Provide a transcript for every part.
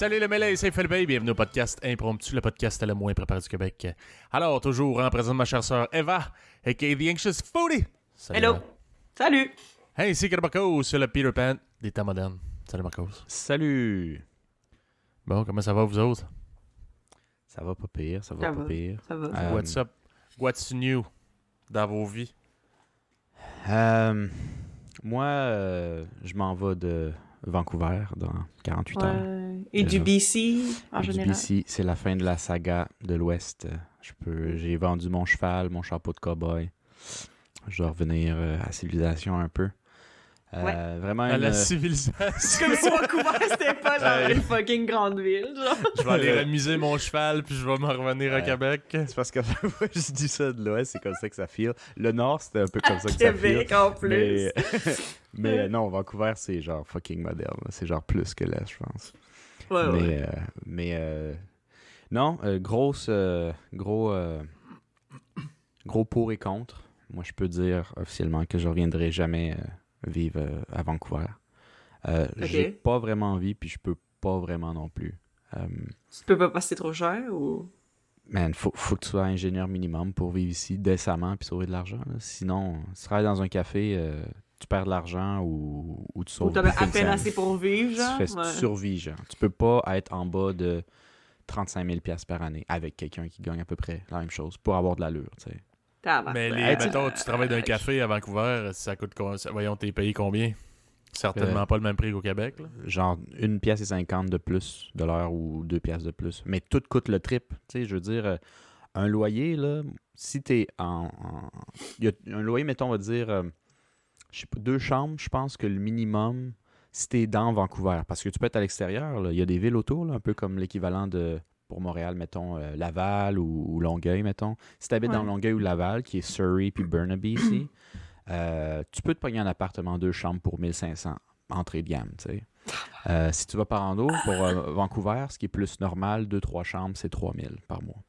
Salut le mêlé, c'est Philippe et bienvenue au podcast Impromptu, le podcast le moins préparé du Québec. Alors, toujours en présence de ma chère sœur Eva, a.k.a. The Anxious Foodie. Salut, Hello. Eva. Salut. Hey, c'est Marcos, c'est le Peter Pan des temps modernes. Salut Marcos. Salut! Bon, comment ça va vous autres? Ça va pas pire, ça va Ça pas va. pire. Ça va. Euh, What's up? What's new dans vos vies? Euh, moi, euh, je m'en vais de Vancouver dans 48 heures. Ouais. Et Déjà. du BC en Du général? BC, c'est la fin de la saga de l'Ouest. Je peux, j'ai vendu mon cheval, mon chapeau de cow-boy. Je dois revenir euh, à civilisation un peu. Euh, Vraiment À une, la civilisation. Comme si Vancouver c'était pas genre une fucking grande ville, genre. je vais aller remiser mon cheval puis je vais m'en revenir à Ouais. Québec. C'est parce que je dis ça de l'Ouest, c'est comme ça que ça file. Le Nord, c'était un peu comme ça que ça file. Québec en plus. Mais, mais non, Vancouver, c'est genre fucking moderne. C'est genre plus que l'Est, je pense. Ouais, ouais. Mais, euh, mais euh, non, euh, grosse, euh, gros, euh, gros pour et contre. Moi, je peux dire officiellement que je reviendrai jamais euh, vivre euh, à Vancouver. Euh, J'ai pas vraiment envie, puis je peux pas vraiment non plus. Euh, Tu peux pas passer trop cher ou? man, faut, faut que tu sois ingénieur minimum pour vivre ici décemment puis sauver de l'argent. Sinon, si tu travailles dans un café, euh, tu perds de l'argent ou, ou tu sauves Ou t'as à peine assez pour vivre, genre. Tu fais Ouais. tu survis, genre. Tu peux pas être en bas de 35 000 piastres par année avec quelqu'un qui gagne à peu près la même chose pour avoir de l'allure, tu sais. Mais les, Hey, tu- mettons, tu travailles dans un café à Vancouver, ça coûte combien? Voyons, t'es payé combien? Certainement Euh, pas le même prix qu'au Québec. là. Genre une pièce et 50 de plus de l'heure ou deux pièces de plus. Mais tout coûte le trip. Tu sais, je veux dire, euh, un loyer, là, si t'es en... en- il y a un loyer, mettons, on va dire, euh, je sais pas, deux chambres, je pense que le minimum, si t'es dans Vancouver, parce que tu peux être à l'extérieur, il y a des villes autour, là, un peu comme l'équivalent de, pour Montréal, mettons, euh, Laval ou, ou Longueuil, mettons. Si t'habites dans Ouais. Longueuil ou Laval, qui est Surrey puis Burnaby ici, euh, tu peux te pogner un appartement deux chambres pour 1500, entrée de gamme, tu sais. Euh, si tu vas par Ando, pour Vancouver, ce qui est plus normal, deux, trois chambres, c'est 3000 par mois.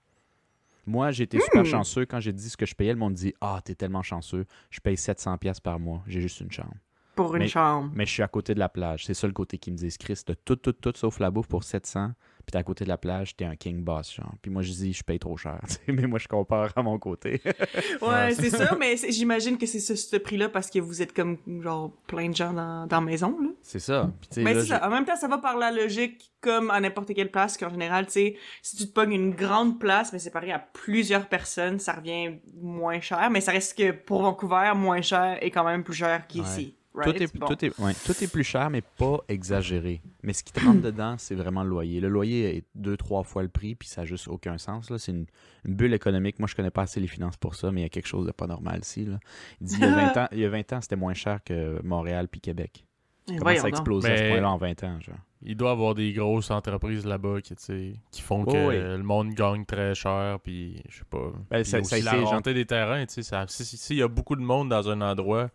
Moi, j'ai été super chanceux. Quand j'ai dit ce que je payais, le monde dit Ah, t'es tellement chanceux. Je paye 700$ piastres par mois. J'ai juste une chambre. Pour une mais- chambre. Mais je suis à côté de la plage. C'est ça le côté qui me disent Chris, t'as tout, tout, tout sauf la bouffe pour 700$. Puis t'es à côté de la plage, t'es un king boss, genre. Puis moi, je dis Je paye trop cher. mais moi, je compare à mon côté. Ouais, c'est ça, mais c'est- j'imagine que c'est ce, ce prix-là parce que vous êtes comme, genre, plein de gens dans, dans la maison, là. c'est ça. Puis Mais là, c'est ça. En même temps, ça va par la logique, comme à n'importe quelle place, qu'en général, tu sais, si tu te pognes une grande place, mais séparée à plusieurs personnes, ça revient moins cher. Mais ça reste que pour Vancouver, moins cher est quand même plus cher qu'ici. Right? Tout est, Bon. tout, est, ouais, tout est plus cher, mais pas exagéré. Mais ce qui te rentre dedans, c'est vraiment le loyer. Le loyer est deux, trois fois le prix, puis ça n'a juste aucun sens. là. C'est une, une bulle économique. Moi, je connais pas assez les finances pour ça, mais il y a quelque chose de pas normal ici. Là. Il dit il y a 20 ans, il y a 20 ans c'était moins cher que Montréal puis Québec. Comment voyons ça a explosé à ce point-là en 20 ans, genre? Il doit y avoir des grosses entreprises là-bas qui, tu sais, qui font que oui. le monde gagne très cher, puis je sais pas. Ben, ça- aussi ça a la été rareté des terrains, tu sais. Si y a beaucoup de monde dans un endroit,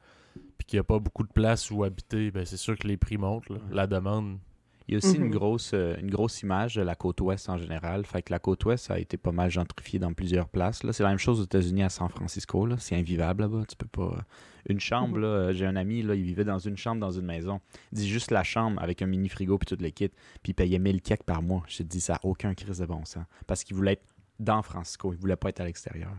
qu'il n'y a pas beaucoup de place où habiter, ben c'est sûr que les prix montent, là. la demande. Il y a aussi Mhm. une, grosse, euh, une grosse image de la côte ouest en général. Fait que la côte ouest a été pas mal gentrifiée dans plusieurs places. Là. C'est la même chose aux États-Unis à San Francisco. Là. C'est invivable là-bas. Tu peux pas. Une chambre, Mhm. euh, j'ai un ami, là, il vivait dans une chambre dans une maison. Il dit juste la chambre avec un mini frigo puis tout le kit. Puis il payait 1000 kek par mois. Je te dis, ça n'a aucun crise de bon sens. Parce qu'il voulait être dans Francisco. Il voulait pas être à l'extérieur.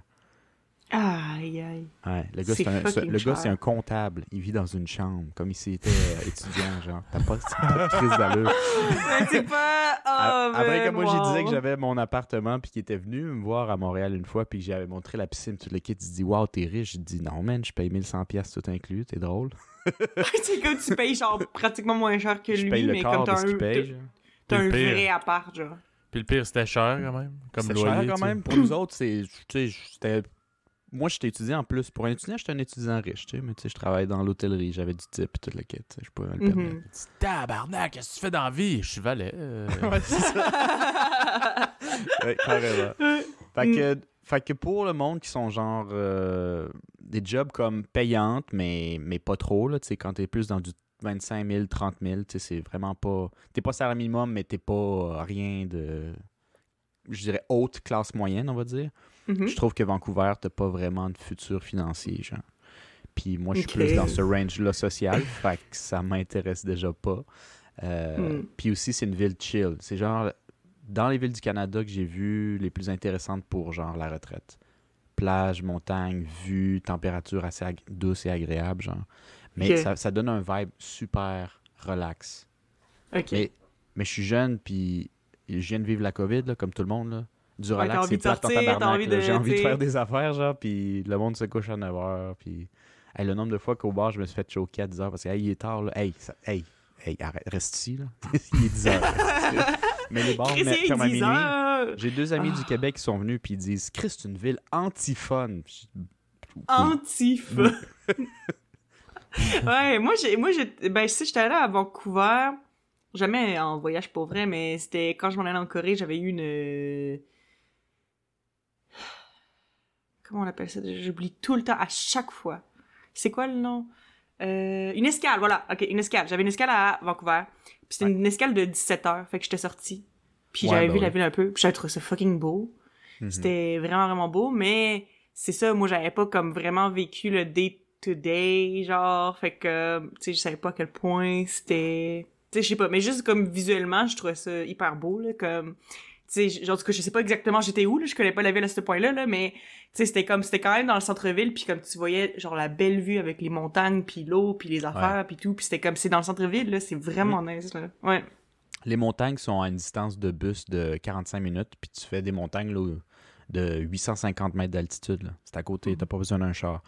Aïe, aïe. Ouais, le gars, C'est c'est un, c'est- gars, un comptable. Il vit dans une chambre, comme s'il était euh, étudiant, genre. T'as pas, de crise d'allure. Mais c'est pas... A- Oh, Après que moi, j'ai wow. disais que j'avais mon appartement puis qu'il était venu me voir à Montréal une fois puis que j'avais montré la piscine, tout le kit. Il dit Waouh, t'es riche. J'ai dit Non, man, je paye 1100$ piastres tout inclus. T'es drôle. c'est comme tu payes genre pratiquement moins cher que je lui, paye le mais quart comme t'as un, t'as- genre. t'as Puis un le pire. vrai appart, genre. Puis le pire, c'était cher quand même, comme loyer. cher quand même. Pour nous autres, c'est. Tu sais, j'étais. Moi, j'étais étudiant en plus. Pour un étudiant, j'étais un étudiant riche, tu sais. Mais tu sais, je travaillais dans l'hôtellerie, j'avais du type et tout le kit. tu sais, Je pouvais me le permettre. Mhm. Tu dis, Tabarnak, qu'est-ce que tu fais dans la vie? Je suis valet. euh. Ouais, c'est ça. Ouais, carrément. Fait que, fait que pour le monde qui sont genre euh, des jobs comme payantes, mais, mais pas trop, là, tu sais, quand t'es plus dans du 25 000, 30 000, tu sais, c'est vraiment pas. T'es pas salaire minimum, mais t'es pas rien de. Je dirais haute classe moyenne, on va dire. Mhm. Je trouve que Vancouver, t'as pas vraiment de futur financier, genre. Puis moi, je suis plus dans ce range-là social, fait que ça m'intéresse déjà pas. Euh, Hmm. Puis aussi, c'est une ville chill. C'est genre, dans les villes du Canada que j'ai vues, les plus intéressantes pour genre la retraite. Plage, montagne, vue, température assez douce et agréable, genre. Mais ça, ça donne un vibe super relax. Ok. Mais, mais je suis jeune, puis je viens de vivre la COVID, là, comme tout le monde. Là. Du Ouais, relax, envie c'est de plate en tabarnak, J'ai envie de faire des affaires, genre, puis le monde se couche à 9h, puis... Hey, le nombre de fois qu'au bar, je me suis fait choquer à 10h parce que, hey, il est tard, là. Hey, ça- hey, hey, arrête, reste ici, là. il est 10h. Mais les bars ferment à 10 minuit. J'ai deux amis Ah. du Québec qui sont venus, puis ils disent, Chris, c'est une ville anti-fun. Je- Antifa. ouais, moi, j'ai, moi, j'ai, ben, si j'étais allée à Vancouver, jamais en voyage pour vrai, mais c'était quand je m'en allais en Corée, j'avais eu une, comment on appelle ça? J'oublie tout le temps, à chaque fois. C'est quoi le nom? Euh, une escale, voilà. Ok, une escale. J'avais une escale à Vancouver. Puis c'était une escale de 17 heures. Fait que j'étais sortie. Puis Ouais, j'avais bah vu la ville un peu. Puis j'avais trouvé ça fucking beau. Mhm. C'était vraiment, vraiment beau, mais c'est ça, moi, j'avais pas comme vraiment vécu le day-to-day, genre, fait que, tu sais, je savais pas à quel point c'était... Tu sais, je sais pas, mais juste comme visuellement, je trouvais ça hyper beau, là, comme... Tu sais, genre, en tout cas, je sais pas exactement j'étais où, là, je connais pas la ville à ce point-là, là, mais, tu sais, c'était comme, c'était quand même dans le centre-ville, puis comme tu voyais, genre, la belle vue avec les montagnes, puis l'eau, puis les affaires, puis tout, puis c'était comme, c'est dans le centre-ville, là, c'est vraiment nice, là. Ouais. Les montagnes sont à une distance de bus de 45 minutes, puis tu fais des montagnes là, de 850 mètres d'altitude. là. C'est à côté, t'as pas besoin d'un char.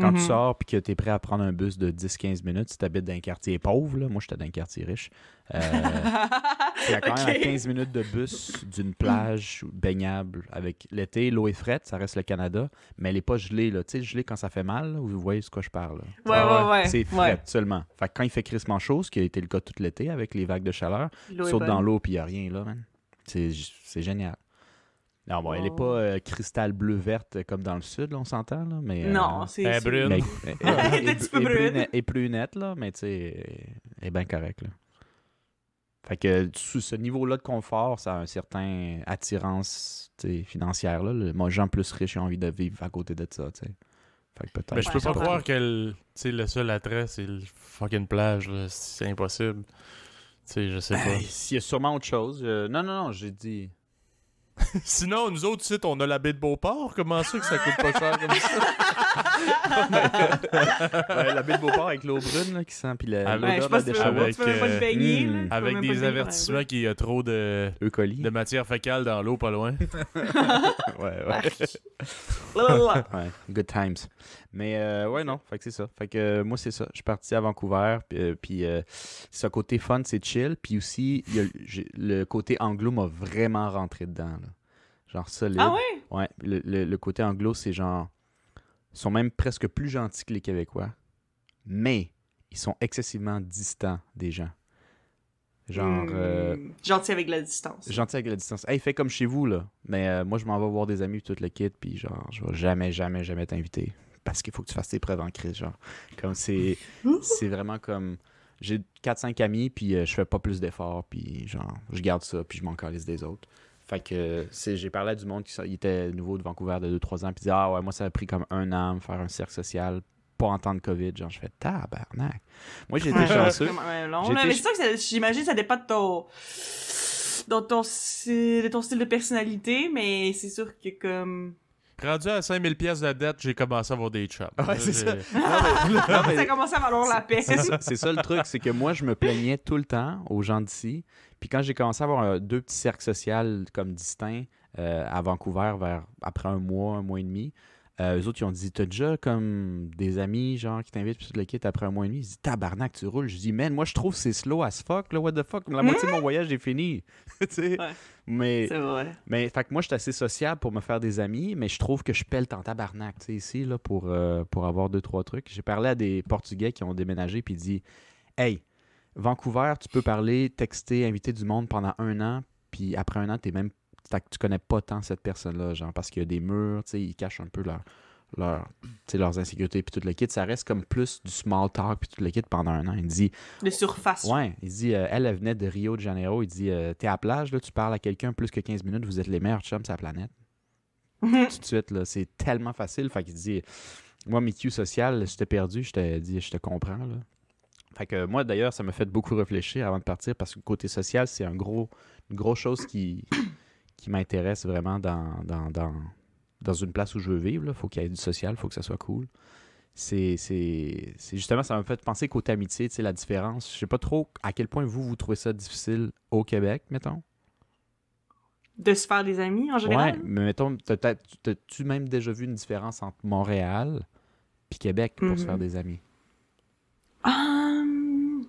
Quand tu Mhm. sors puis que tu es prêt à prendre un bus de 10-15 minutes, si tu habites dans un quartier pauvre, là, moi j'étais dans un quartier riche, euh, t'es à quand même à Ok. 15 minutes de bus d'une plage baignable. Avec l'été, l'eau est frette, ça reste le Canada, mais elle est pas gelée. Là. Tu sais, gelée quand ça fait mal, là, vous voyez ce que je parle. Ouais, Ah ouais, ouais. C'est frette seulement. Fait que quand il fait crissement chaud, ce qui a été le cas tout l'été avec les vagues de chaleur, L'eau est saute dans l'eau puis il n'y a rien là, man. C'est génial. Non, bon, elle n'est Oh. pas euh, cristal bleu-verte comme dans le sud, là, on s'entend, là, mais... euh, Non, c'est... Elle est brune. mais- elle- elle- Elle est un petit peu brune. est plus nette, là, mais tu sais, elle est bien correcte, là. Fait que sous ce niveau-là de confort, ça a un certain attirance financière, là. Le- Moi, gens plus riches ont envie de vivre à côté de ça, tu sais. Fait que peut-être... Mais je peux pas croire que le, tu sais, le seul attrait, c'est le fucking plage. là. C'est impossible. Tu sais, je sais pas. S'il y a sûrement autre chose... euh, Non, non, non, j'ai dit... Sinon, nous autres, sites, on a la baie de Beauport. Comment ça que ça coûte pas cher comme ça? Ouais, la baie de Beauport avec l'eau brune là, qui sent, puis la, l'odeur de décharge. Avec, euh, baigner, hmm, là. Avec des avertissements qu'il y a trop de, E. de matière fécale dans l'eau pas loin. Ouais, ouais. ouais. Good times. Mais euh, ouais, non. Fait que c'est ça. Fait que euh, moi, c'est ça. Je suis parti à Vancouver. Puis, euh, euh, ce côté fun, c'est chill. Puis aussi, y a, le côté anglo m'a vraiment rentré dedans. là. Genre solide. Ah ouais? Ouais. Le, le- le côté anglo, c'est genre. Ils sont même presque plus gentils que les Québécois. Mais ils sont excessivement distants des gens. Genre. euh, Hmm, Gentil avec la distance. Gentil avec la distance. Hey, fais comme chez vous, là. Mais euh, moi, je m'en vais voir des amis, tout le kit, puis genre, je vais jamais, jamais, jamais t'inviter. Parce qu'il faut que tu fasses tes preuves en crise, genre. Comme c'est. c'est vraiment comme. J'ai 4-5 amis, puis euh, je fais pas plus d'efforts, puis genre, je garde ça, puis je m'en calisse des autres. Fait que c'est, j'ai parlé à du monde qui il était nouveau de Vancouver de 2-3 ans, puis il disait Ah ouais, moi ça a pris comme un an me faire un cercle social, pas en temps de COVID. Genre, je fais tabarnak. Moi j'ai été chanceux. Mais c'est sûr que ça- j'imagine que ça dépend de ton... dans ton, de ton style de personnalité, mais c'est sûr que comme... Rendu à 5000 pièces de dette, j'ai commencé à avoir des chums. Ouais, c'est ça. J'ai- Non, mais- non, mais- ça commence à valoir la peine. C'est ça, ça le truc, c'est que moi, je me plaignais tout le temps aux gens d'ici. Puis quand j'ai commencé à avoir euh, deux petits cercles sociaux comme distincts euh, à Vancouver, vers après un mois, un mois et demi, euh, eux autres, ils ont dit T'as déjà comme des amis, genre, qui t'invitent, puis tu le quittes après un mois et demi? Ils disent Tabarnak, tu roules. Je dis Man, moi, je trouve que c'est slow as fuck, là, what the fuck? La moitié de mon voyage est fini. tu sais? Ouais. Mais C'est vrai. mais fait que moi, je suis assez sociable pour me faire des amis, mais je trouve que je pèle en tabarnak, tu sais, ici, là, pour, euh, pour avoir deux, trois trucs. J'ai parlé à des Portugais qui ont déménagé, puis ils disent Hey, Vancouver, tu peux parler, texter, inviter du monde pendant un an, puis après un an, t'es même, t'as- tu connais pas tant cette personne-là, genre, parce qu'il y a des murs, tu sais, ils cachent un peu leur, leur, leurs insécurités, puis tout le kit. Ça reste comme plus du small talk, puis tout le kit pendant un an. Il dit De surface. Ouais, il dit, euh, elle, elle venait de Rio de Janeiro. Il dit, euh, t'es à la plage, là, tu parles à quelqu'un plus que 15 minutes, vous êtes les meilleurs chums sur la planète. tout de suite, là, c'est tellement facile. Fait qu'il dit, moi, mes cues sociales, je t'ai perdu, je te dis, je te comprends, là. Fait que moi, d'ailleurs, ça m'a fait beaucoup réfléchir avant de partir parce que côté social, c'est un gros, une grosse chose qui, qui m'intéresse vraiment dans, dans, dans, dans une place où je veux vivre. Il faut qu'il y ait du social, il faut que ça soit cool. C'est justement, ça m'a fait penser côté amitié, tu sais, la différence. Je sais pas trop à quel point vous, vous trouvez ça difficile au Québec, mettons. De se faire des amis, en Ouais, général. mais mettons, t'as- t'as- t'as-tu même déjà vu une différence entre Montréal puis Québec pour se Mhm. faire des amis? Hum,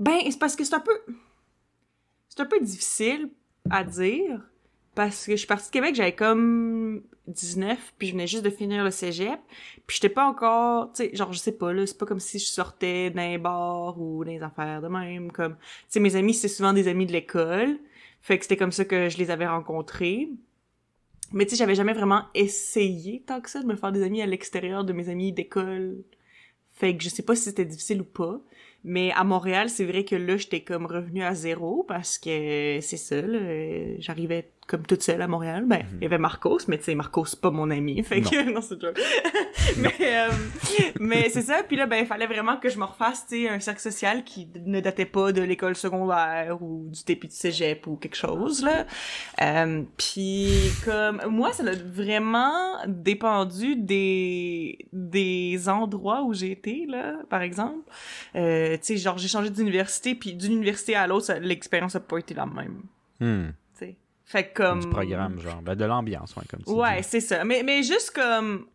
Ben, c'est parce que c'est un peu... C'est un peu difficile à dire, parce que je suis partie de Québec, j'avais comme 19, puis je venais juste de finir le cégep, puis j'étais pas encore... Tu sais, genre, je sais pas, là, c'est pas comme si je sortais d'un bar ou des affaires de même, comme... Tu sais, mes amis, c'est souvent des amis de l'école, fait que c'était comme ça que je les avais rencontrés. Mais tu sais, j'avais jamais vraiment essayé tant que ça de me faire des amis à l'extérieur de mes amis d'école. Fait que je sais pas si c'était difficile ou pas. Mais à Montréal, c'est vrai que là, j'étais comme revenue à zéro parce que c'est ça, là, euh, j'arrivais comme toute seule à Montréal. Ben, il y avait Marcos, mais tu sais, Marcos, c'est pas mon ami. Fait que, non, c'est mais, euh, mais c'est ça. Puis là, ben, il fallait vraiment que je me refasse, tu sais, un cercle social qui ne datait pas de l'école secondaire ou du début de cégep ou quelque chose, là. Euh, puis comme, moi, ça a vraiment dépendu des, des endroits où j'ai été, là, par exemple. Euh, tu sais, genre, j'ai changé d'université, puis d'une université à l'autre, l'expérience a pas été la même, Hmm. Fait que comme... Du programme, genre. Ben, de l'ambiance, ouais, comme tu Ouais, c'est ça. Mais, mais juste comme...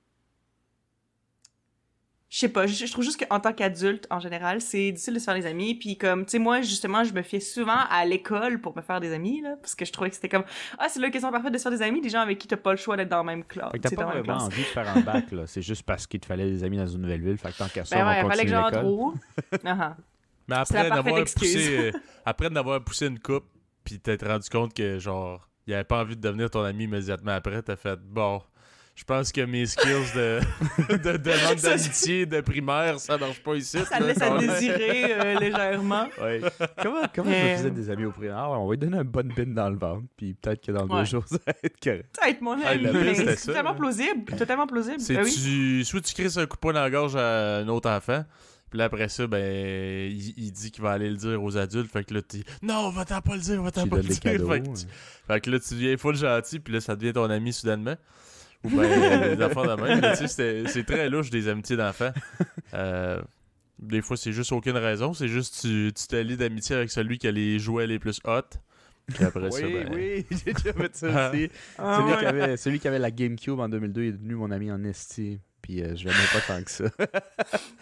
Je sais pas, je, je trouve juste qu'en tant qu'adulte, en général, c'est difficile de se faire des amis. Puis comme, tu sais, moi, justement, je me fiais souvent à l'école pour me faire des amis, là. Parce que je trouvais que c'était comme, ah, c'est l'occasion parfaite de se faire des amis, des gens avec qui t'as pas le choix d'être dans la même classe. Fait que t'as pas vraiment classe. envie de faire un bac, là. C'est juste parce qu'il te fallait des amis dans une nouvelle ville. Fait que tant qu'à ça, Ben on ouais, va fallait que j'en trouve. Ah, ah. Mais après d'avoir poussé, euh, après d'avoir poussé une coupe, puis t'être rendu compte que genre, il avait pas envie de devenir ton ami immédiatement après, t'as fait bon. Je pense que mes skills de, de demande d'amitié de primaire, ça marche pas ici. Ça là. laisse à désirer euh, légèrement. Ouais. Comment, comment je me Euh. faisais des amis au primaire? Ah, on va lui donner un bonne bin dans le ventre, puis peut-être que dans deux jours, ça va être correct. Ça va être mon Ah, ami. mais c'était c'est totalement plausible. Totalement plausible. C'est Ben oui. tu soit tu crisses un coup de poing dans la gorge à un autre enfant, puis là après ça ben il, il dit qu'il va aller le dire aux adultes, fait que là tu dis non, va-t'en pas le dire, va-t'en pas le dire. cadeaux. Fait que, tu- fait que là tu deviens full gentil, puis là ça devient ton ami soudainement. Ou ben des enfants de même, mais tu sais c'est très louche des amitiés d'enfants. Euh, des fois c'est juste aucune raison, c'est juste tu tu t'allies d'amitié avec celui qui a les jouets les plus hot. Puis après ça Oui, ben oui, j'ai déjà fait ça Ah. aussi. Ah celui, ouais. qui avait, celui qui avait la GameCube en 2002 est devenu mon ami en esti. Puis euh, je l'aimais pas tant que ça.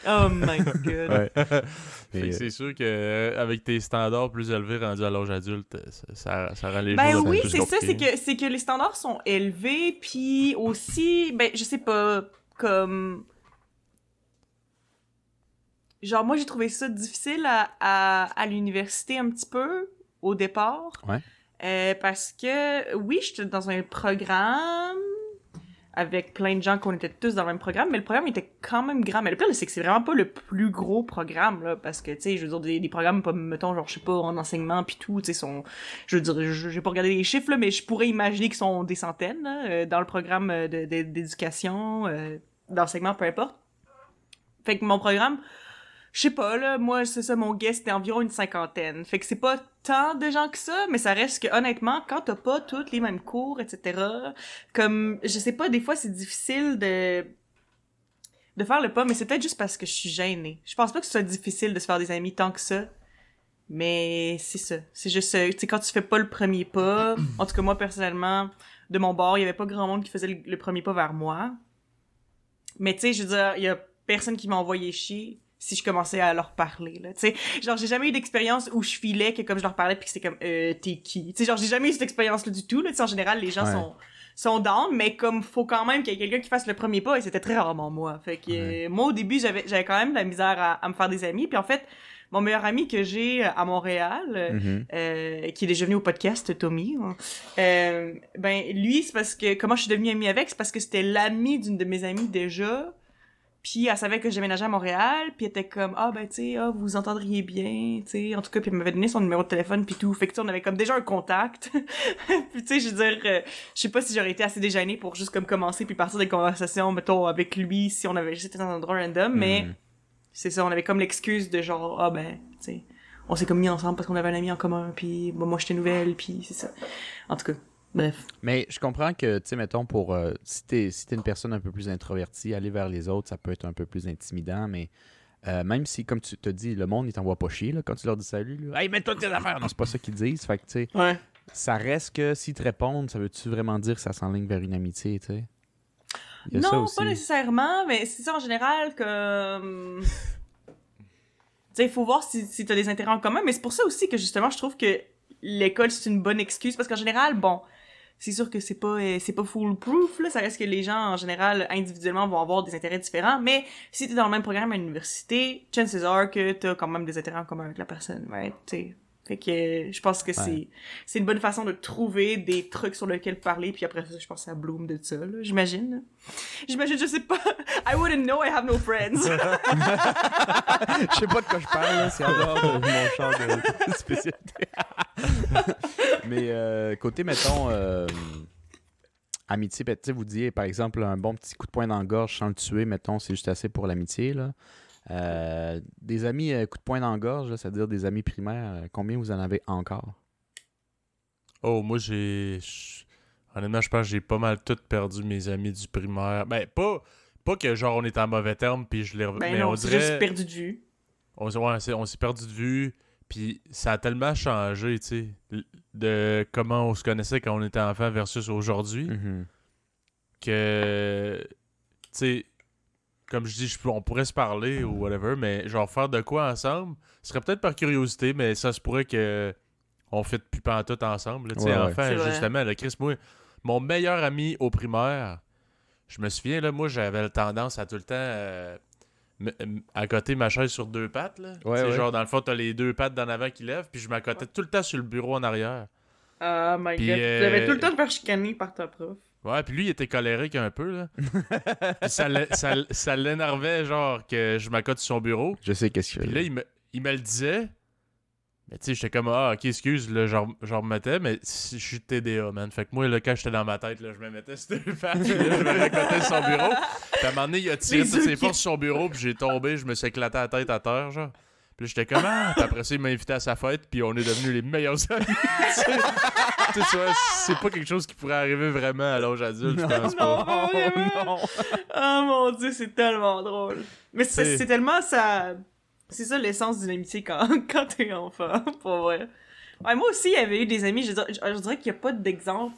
Oh my god. Ouais. Euh, c'est sûr que euh, avec tes standards plus élevés rendus à l'âge adulte, euh, ça, ça, ça rend les Ben choses un peu oui, c'est ça, c'est que c'est que les standards sont élevés, puis aussi, ben je sais pas, comme genre moi j'ai trouvé ça difficile à, à, à l'université un petit peu au départ. Ouais. Euh, parce que oui, j'étais dans un programme avec plein de gens qu'on était tous dans le même programme, mais le programme était quand même grand. Mais le pire, c'est que c'est vraiment pas le plus gros programme, là, parce que, tu sais, je veux dire, des, des programmes, mettons, genre, je sais pas, en enseignement pis tout, tu sais, sont, je veux dire, je- j'ai pas regardé les chiffres, là, mais je pourrais imaginer qu'ils sont des centaines, là, euh, dans le programme euh, d'éducation, euh, d'enseignement, peu importe. Fait que mon programme, je sais pas, là, moi, c'est ça, mon guest, c'était environ une cinquantaine. Fait que c'est pas tant de gens que ça, mais ça reste que, honnêtement, quand t'as pas toutes les mêmes cours, etc., comme, je sais pas, des fois, c'est difficile de, de faire le pas, mais c'est peut-être juste parce que je suis gênée. Je pense pas que ce soit difficile de se faire des amis tant que ça. Mais c'est ça. C'est juste, euh, tu sais, quand tu fais pas le premier pas, en tout cas, moi, personnellement, de mon bord, il y avait pas grand monde qui faisait le, le premier pas vers moi. Mais tu sais, je veux dire, il y a personne qui m'a envoyé chier si je commençais à leur parler, là, tu sais. Genre, j'ai jamais eu d'expérience où je filais que comme je leur parlais puis que c'était comme, euh, t'es qui? Tu sais, genre, j'ai jamais eu cette expérience-là du tout, là, tu sais, en général, les gens Ouais. sont sont down, mais comme faut quand même qu'il y ait quelqu'un qui fasse le premier pas, et c'était très rarement moi. Fait que Ouais. euh, moi au début j'avais j'avais quand même de la misère à, à me faire des amis, puis en fait mon meilleur ami que j'ai à Montréal, euh, mhm. euh, qui est déjà venu au podcast Tommy, hein, euh, ben lui c'est parce que comment je suis devenue amie avec, c'est parce que c'était l'ami d'une de mes amies déjà. Puis elle savait que je déménageais à Montréal, puis elle était comme ah ben tu sais ah, vous vous entendriez bien, tu sais en tout cas puis elle m'avait donné son numéro de téléphone puis tout, fait que on avait comme déjà un contact. puis tu sais je veux dire euh, je sais pas si j'aurais été assez déjeunée pour juste comme commencer puis partir des conversations mettons avec lui si on avait juste été dans un endroit random, mais Mhm. c'est ça, on avait comme l'excuse de genre, ah ben, tu sais, on s'est comme mis ensemble parce qu'on avait un ami en commun, puis bon, moi j'étais nouvelle, puis c'est ça. En tout cas, bref. Mais je comprends que, tu sais, mettons, pour euh, si t'es si t'es une personne un peu plus introvertie, aller vers les autres, ça peut être un peu plus intimidant, mais euh, même si, comme tu te dis, le monde, il t'envoie pas chier là, quand tu leur dis salut. Là, hey, mets-toi tes affaires! Non, c'est pas ça qu'ils disent. Fait que, tu sais, Ouais. ça reste que s'ils te répondent, ça veut-tu vraiment dire que ça s'enligne vers une amitié, tu sais? Non, pas nécessairement, mais c'est ça en général que. Tu sais, il faut voir si, si t'as des intérêts en commun, mais c'est pour ça aussi que justement, je trouve que l'école, c'est une bonne excuse, parce qu'en général, bon, c'est sûr que c'est pas, euh, c'est pas foolproof, là, ça reste que les gens, en général, individuellement, vont avoir des intérêts différents, mais si t'es dans le même programme à l'université, chances are que t'as quand même des intérêts en commun avec la personne, ouais, tu sais. Fait que euh, je pense que c'est c'est une bonne façon de trouver des trucs sur lesquels parler puis après ça je pense à Bloom de ça là, j'imagine. J'imagine je sais pas. I wouldn't know I have no friends. Je sais pas de quoi je parle, c'est en dehors de mon champ de spécialité. Mais euh, côté, mettons, euh, amitié, ben, tu sais, vous disiez, par exemple, un bon petit coup de poing dans la gorge sans le tuer, mettons, c'est juste assez pour l'amitié, là. Euh, des amis, euh, coup de poing dans la gorge, c'est-à-dire des amis primaires, euh, combien vous en avez encore? Oh, moi, j'ai. Honnêtement, je pense que j'ai pas mal tout perdu mes amis du primaire. Ben, pas, pas que genre on est en mauvais terme, puis je les. rev- ben mais non, on dirait. juste perdu de vue. On, s'est- ouais, c'est- on s'est perdu de vue, puis ça a tellement changé, tu sais, de comment on se connaissait quand on était enfant versus aujourd'hui, Mhm. que, tu sais, comme je dis, je on pourrait se parler ou whatever, mais genre faire de quoi ensemble, ce serait peut-être par curiosité, mais ça se pourrait que on fait plus tout ensemble, là, tu sais, Ouais, ouais. enfant, C'est vrai. justement, le Chris, moi, mon meilleur ami au primaire, je me souviens, là, moi, j'avais la tendance à tout le temps... euh, côté ma chaise sur deux pattes là. Ouais, genre dans le fond t'as les deux pattes d'en avant qui lèvent puis je m'accotais tout le temps sur le bureau en arrière. Oh my Puis, god. euh, Tu devais tout le temps te faire chicaner par ta prof. Ouais, puis lui il était colérique un peu là. Puis ça l'énervait genre que je m'accote sur son bureau. Je sais qu'est-ce qu'il Puis là il me il me le disait. Mais tu sais j'étais comme ah OK excuse là genre je remettais mais si- je suis TDA man. Fait que moi là quand j'étais dans ma tête là je me mettais sur deux pattes puis là, je me sur son bureau. Puis à un moment donné il a tiré toutes ses forces sur son bureau puis j'ai tombé, je me suis éclaté la tête à terre genre. Puis j'étais comme ah, Puis après ça, il m'a invité à sa fête, puis on est devenus les meilleurs amis. tu sais, c'est pas quelque chose qui pourrait arriver vraiment à l'âge adulte, je pense pas. Non, pas vraiment. Oh mon dieu, c'est tellement drôle. Mais c'est tellement ça. C'est ça l'essence d'une amitié quand, quand t'es enfant, pour vrai. Ouais, moi aussi, il y avait eu des amis, je, dirais- je, je dirais qu'il n'y a pas d'exemple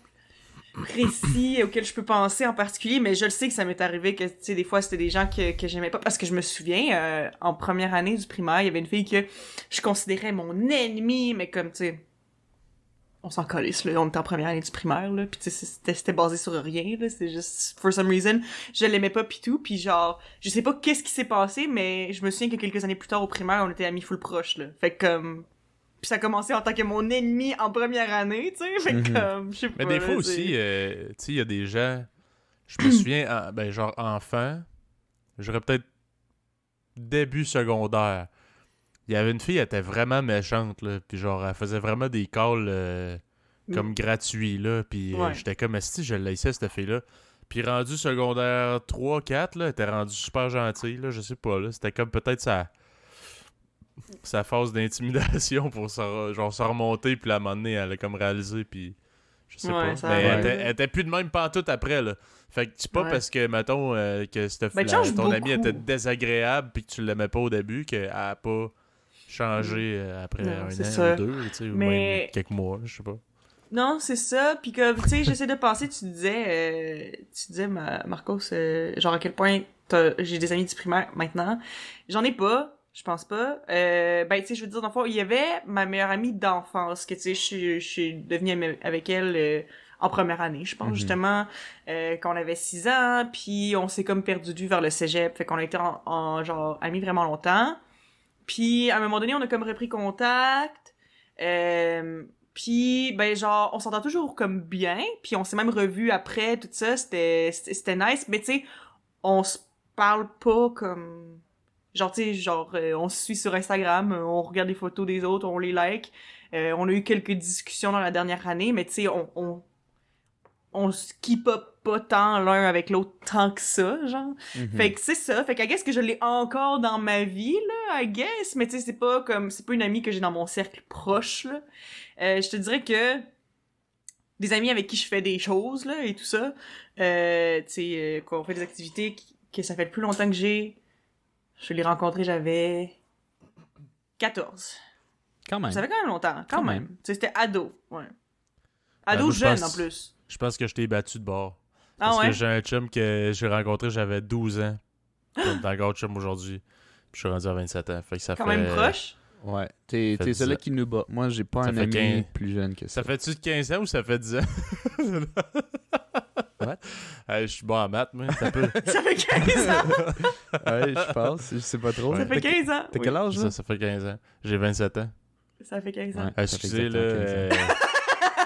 précis auquel je peux penser en particulier, mais je le sais que ça m'est arrivé que, tu sais, des fois, c'était des gens que, que j'aimais pas, parce que je me souviens, euh, en première année du primaire, il y avait une fille que je considérais mon ennemi, mais comme, tu sais, on s'en calisse, là, on était en première année du primaire, là, pis tu sais, c'était basé sur rien, là, c'est juste, for some reason, je l'aimais pas pis tout, pis genre, je sais pas qu'est-ce qui s'est passé, mais je me souviens que quelques années plus tard au primaire, on était amis full proches, là, fait comme, pis ça a commencé en tant que mon ennemi en première année, tu sais, fait que Mhm. comme, je sais pas. Mais des fois aussi, euh, tu sais, il y a des gens. Je me souviens, en- ben, genre enfant, j'aurais peut-être début secondaire. Il y avait une fille, elle était vraiment méchante, là. Puis genre, elle faisait vraiment des calls euh, comme gratuits, là. Puis euh, Ouais. j'étais comme, si je laissais cette fille-là. Puis rendu secondaire 3-4, là, elle était rendue super gentille, là. Je sais pas, là. C'était comme peut-être sa. Sa phase d'intimidation pour se, genre, se remonter, puis la un moment donné, elle a comme réalisé, puis je sais Ouais, pas. Mais elle, était, là. elle était plus de même pantoute après, là. Fait que c'est pas Ouais. parce que, mettons, euh, que cette Ben, la- ton ami était désagréable puis que tu l'aimais pas au début, qu'elle a pas changé euh, après Non, un an ça. ou deux, tu sais, ou même quelques mois, je sais pas. Non, c'est ça. Puis comme, tu sais, j'essaie de penser, tu disais, euh, tu disais, Ma- Marcos, genre à quel point j'ai des amis du primaire maintenant. J'en ai pas, je pense pas. Euh, ben, tu sais, je veux dire, dans le fond, il y avait ma meilleure amie d'enfance, que tu sais, je suis- je suis devenue avec elle euh, en première année, je pense, Mhm. justement, euh, quand on avait 6 ans, puis on s'est comme perdu vue vers le cégep, fait qu'on a été en, en, genre amis vraiment longtemps. Puis à un moment donné, on a comme repris contact. Euh, puis ben genre on s'entend toujours comme bien, puis on s'est même revu après tout ça, c'était nice, mais tu sais on se parle pas comme genre tu sais genre euh, on se suit sur Instagram, euh, on regarde les photos des autres, on les like. Euh, on a eu quelques discussions dans la dernière année, mais tu sais on, on on se keep up pas tant l'un avec l'autre tant que ça, genre. Mhm. Fait que c'est ça. Fait que I guess que je l'ai encore dans ma vie, là, I guess. Mais tu sais, c'est pas comme, c'est pas une amie que j'ai dans mon cercle proche, là. Euh, je te dirais que des amis avec qui je fais des choses, là, et tout ça, euh, tu sais, euh, qu'on fait des activités que ça fait le plus longtemps que j'ai. Je l'ai rencontré, j'avais 14. Quand même. Ça fait quand même longtemps, quand, Quand même. même. Tu sais, c'était ado, ouais. Ben, Ado jeune, pense- en plus. Je pense que je t'ai battu de bord. Ah Parce ouais? que j'ai un chum que j'ai rencontré, j'avais 12 ans. Est encore chum aujourd'hui. Puis je suis rendu à 27 ans. Fait que ça Quand fait... même proche? Ouais. T'es celui qui nous bat. Moi, j'ai pas Ça un ami plus jeune que ça. Ça fait-tu de 15 ans ou ça fait 10 ans? What? Hey, je suis bon en maths, moi. Ça peut... Ça fait 15 ans! Ouais, je pense. Je sais pas trop. Ça fait 15 ans! T'as quel âge, ça, ça fait 15 ans. J'ai 27 ans. Ça fait 15 ans. Ouais. Ah, Ça fait excusez, là. exactement 15 ans. euh,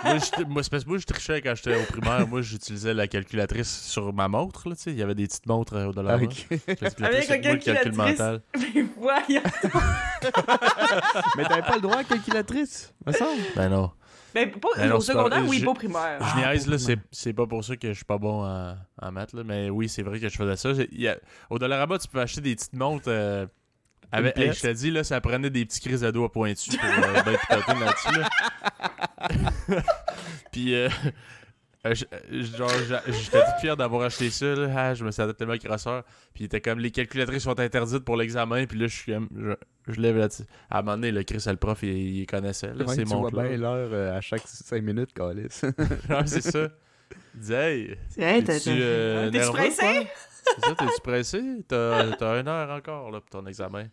moi, je- moi, parce que moi, je trichais quand j'étais au primaire. Moi, j'utilisais la calculatrice sur ma montre. Là, tu sais. Il y avait des petites montres euh, au dollar. Là. ok. Calculatrice, Avec la le calcul calculatrice. mental. Mais voyons! Mais t'avais pas le droit à calculatrice, me semble. Ben non. Ben, pas, Ben non, au secondaire, pas- oui, pas au primaire. Je Ah, niaise, là, pour c'est, c'est pas pour ça que je suis pas bon en, en maths, là, mais oui, c'est vrai que je faisais ça. J'ai- il y a- au Dollarama, tu peux acheter des petites montres. euh, avec, hey, je te dis, là, ça prenait des petits crises à doigts pointus pour euh, ben là-dessus. Là. Puis, euh, je- euh, genre, j'étais tout fier d'avoir acheté ça. Là. Ah, je me sentais tellement crasseur. Puis, il était comme, les calculatrices sont interdites pour l'examen. Puis là, je suis comme, je, je lève là-dessus. À un moment donné, le Chris, le prof, il, il connaissait. Là, Ouais, ces tu vois montres-là. bien l'heure euh, à chaque 5 minutes, Calis. Ouais, c'est ça. Il disait, hey, t'es-tu t'as- euh, pressé? C'est ça, t'es-tu pressé? T'as, t'as une heure encore là, pour ton examen.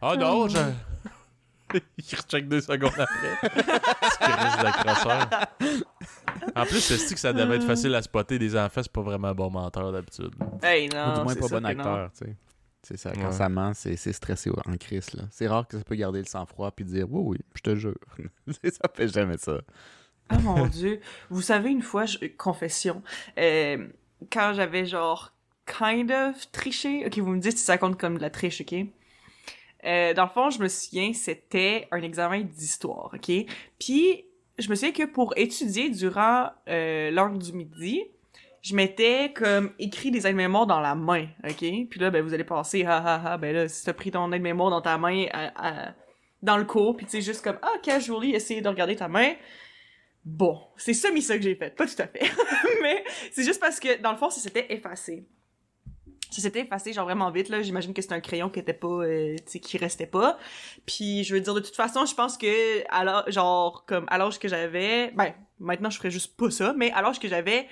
Ah non, j'ai... Il recheck deux secondes après. C'est qu'il risque d'accrocheur. En plus, c'est que ça devait être facile à spotter des enfants, c'est pas vraiment un bon menteur d'habitude. Hey, Ou du non, moins pas bon non. acteur, tu sais. C'est ça, quand Ouais. ça ment, c'est c'est stressé en crise, là. C'est rare que ça peut garder le sang-froid puis dire « Oui, oui, je te jure. » Ça fait jamais ça. Ah mon dieu. Vous savez, une fois, je- confession, euh, quand j'avais genre kind of triché, ok, vous me dites si ça compte comme de la triche, ok? Euh, dans le fond, je me souviens, c'était un examen d'histoire, ok? Puis, je me souviens que pour étudier durant euh, l'heure du midi, je m'étais comme écrit des aides-mémoires dans la main, ok? Puis là, ben, vous allez passer, ha ha ha, ben là, si t'as pris ton aide-mémoire dans ta main dans le cours, puis tu sais, juste comme, ah, casually, essayer de regarder ta main, Bon, c'est semi ça que j'ai fait, pas tout à fait. Mais c'est juste parce que, dans le fond, ça s'était effacé. Ça s'était effacé, genre vraiment vite, là. J'imagine que c'est un crayon qui était pas, euh, tu sais, qui restait pas. Puis, je veux dire, de toute façon, je pense que, l'âge- genre, comme, à l'âge que j'avais, ben, maintenant, je ferais juste pas ça, mais à l'âge que j'avais,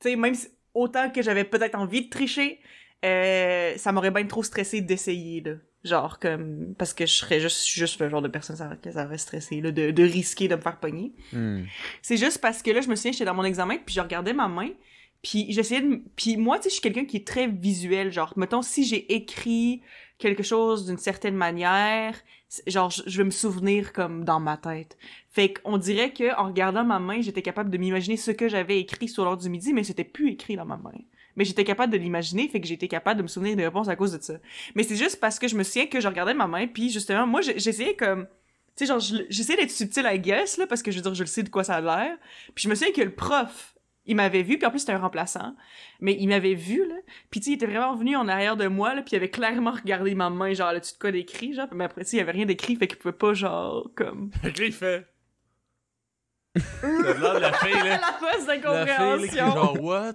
tu sais, même si- autant que j'avais peut-être envie de tricher, euh, ça m'aurait bien trop stressé d'essayer, là. Genre, comme, parce que je serais juste, juste le genre de personne ça, que ça aurait stressé, là, de, de risquer de me faire pogner. Hmm. C'est juste parce que là, je me souviens, j'étais dans mon examen, puis je regardais ma main, puis j'essayais de... Puis moi, tu sais, je suis quelqu'un qui est très visuel, genre, mettons, si j'ai écrit quelque chose d'une certaine manière, genre, je vais me souvenir comme dans ma tête. Fait qu'on dirait que en regardant ma main, j'étais capable de m'imaginer ce que j'avais écrit sur l'heure du midi, mais c'était plus écrit dans ma main. Mais j'étais capable de l'imaginer, fait que j'étais capable de me souvenir des réponses à cause de ça. Mais c'est juste parce que je me souviens que je regardais ma main, puis justement, moi, j'essayais comme... Tu sais, genre, je- j'essayais d'être subtil, I guess, là, parce que je veux dire, je le sais de quoi ça a l'air. Puis je me souviens que le prof, il m'avait vu, puis en plus, c'était un remplaçant, mais il m'avait vu, là. Puis tu sais, il était vraiment venu en arrière de moi, là, puis il avait clairement regardé ma main, genre, là-dessus de quoi d'écrit, genre. Mais après, tu sais, il y avait rien d'écrit, fait qu'il pouvait pas, genre, comme... Fait que là, il fait. La fille, là. la là, est d'incompréhension. genre, what?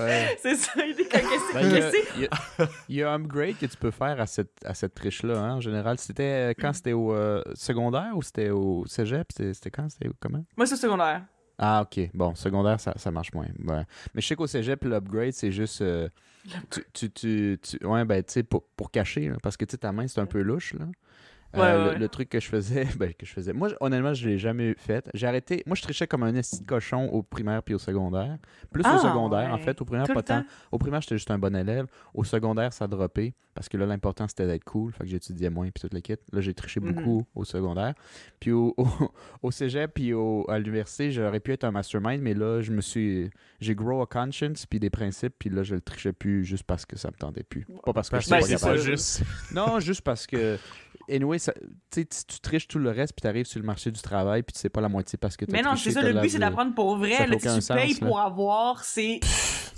Ouais. C'est ça, il était comme, qu'est-ce Ben, que a, c'est? il y a- il y a un upgrade que tu peux faire à cette, à cette triche-là, hein, en général. C'était euh, quand c'était au euh, secondaire ou c'était au cégep? C'était c'était quand? C'était comment? Moi, c'est au secondaire. Ah, ok. Bon, secondaire, ça, ça marche moins. Ouais. Mais je sais qu'au cégep, l'upgrade, c'est juste. euh, tu, tu, tu, tu- Ouais, ben, tu sais, pour, pour cacher, là, parce que tu sais, ta main, c'est un peu louche, là. Euh, Ouais, le- ouais. Le, truc que je faisais, ben, que je faisais. Moi, honnêtement, je l'ai jamais fait. J'ai arrêté. Moi, je trichais comme un esti de cochon au primaire puis au secondaire. Plus Ah, au secondaire, en fait. Au primaire, Tout pas tant. Au primaire, j'étais juste un bon élève. Au secondaire, ça a droppé. Parce que là, l'important, c'était d'être cool. Fait que j'étudiais moins puis toute le kit. Là, j'ai triché Mhm. beaucoup au secondaire. Puis au, au, au cégep puis au- à l'université, j'aurais pu être un mastermind, mais là, je me suis... J'ai grow a conscience puis des principes, puis là, je le trichais plus juste parce que ça me tentait plus. Pas parce que j'étais que pas juste. Non, juste parce que anyway, ça- tu si tu triches tout le reste, puis t'arrives sur le marché du travail, puis tu sais pas la moitié parce que t'as Mais non, c'est ça, le but, c'est de- d'apprendre pour vrai. Là, tu sens, payes là. pour avoir ces...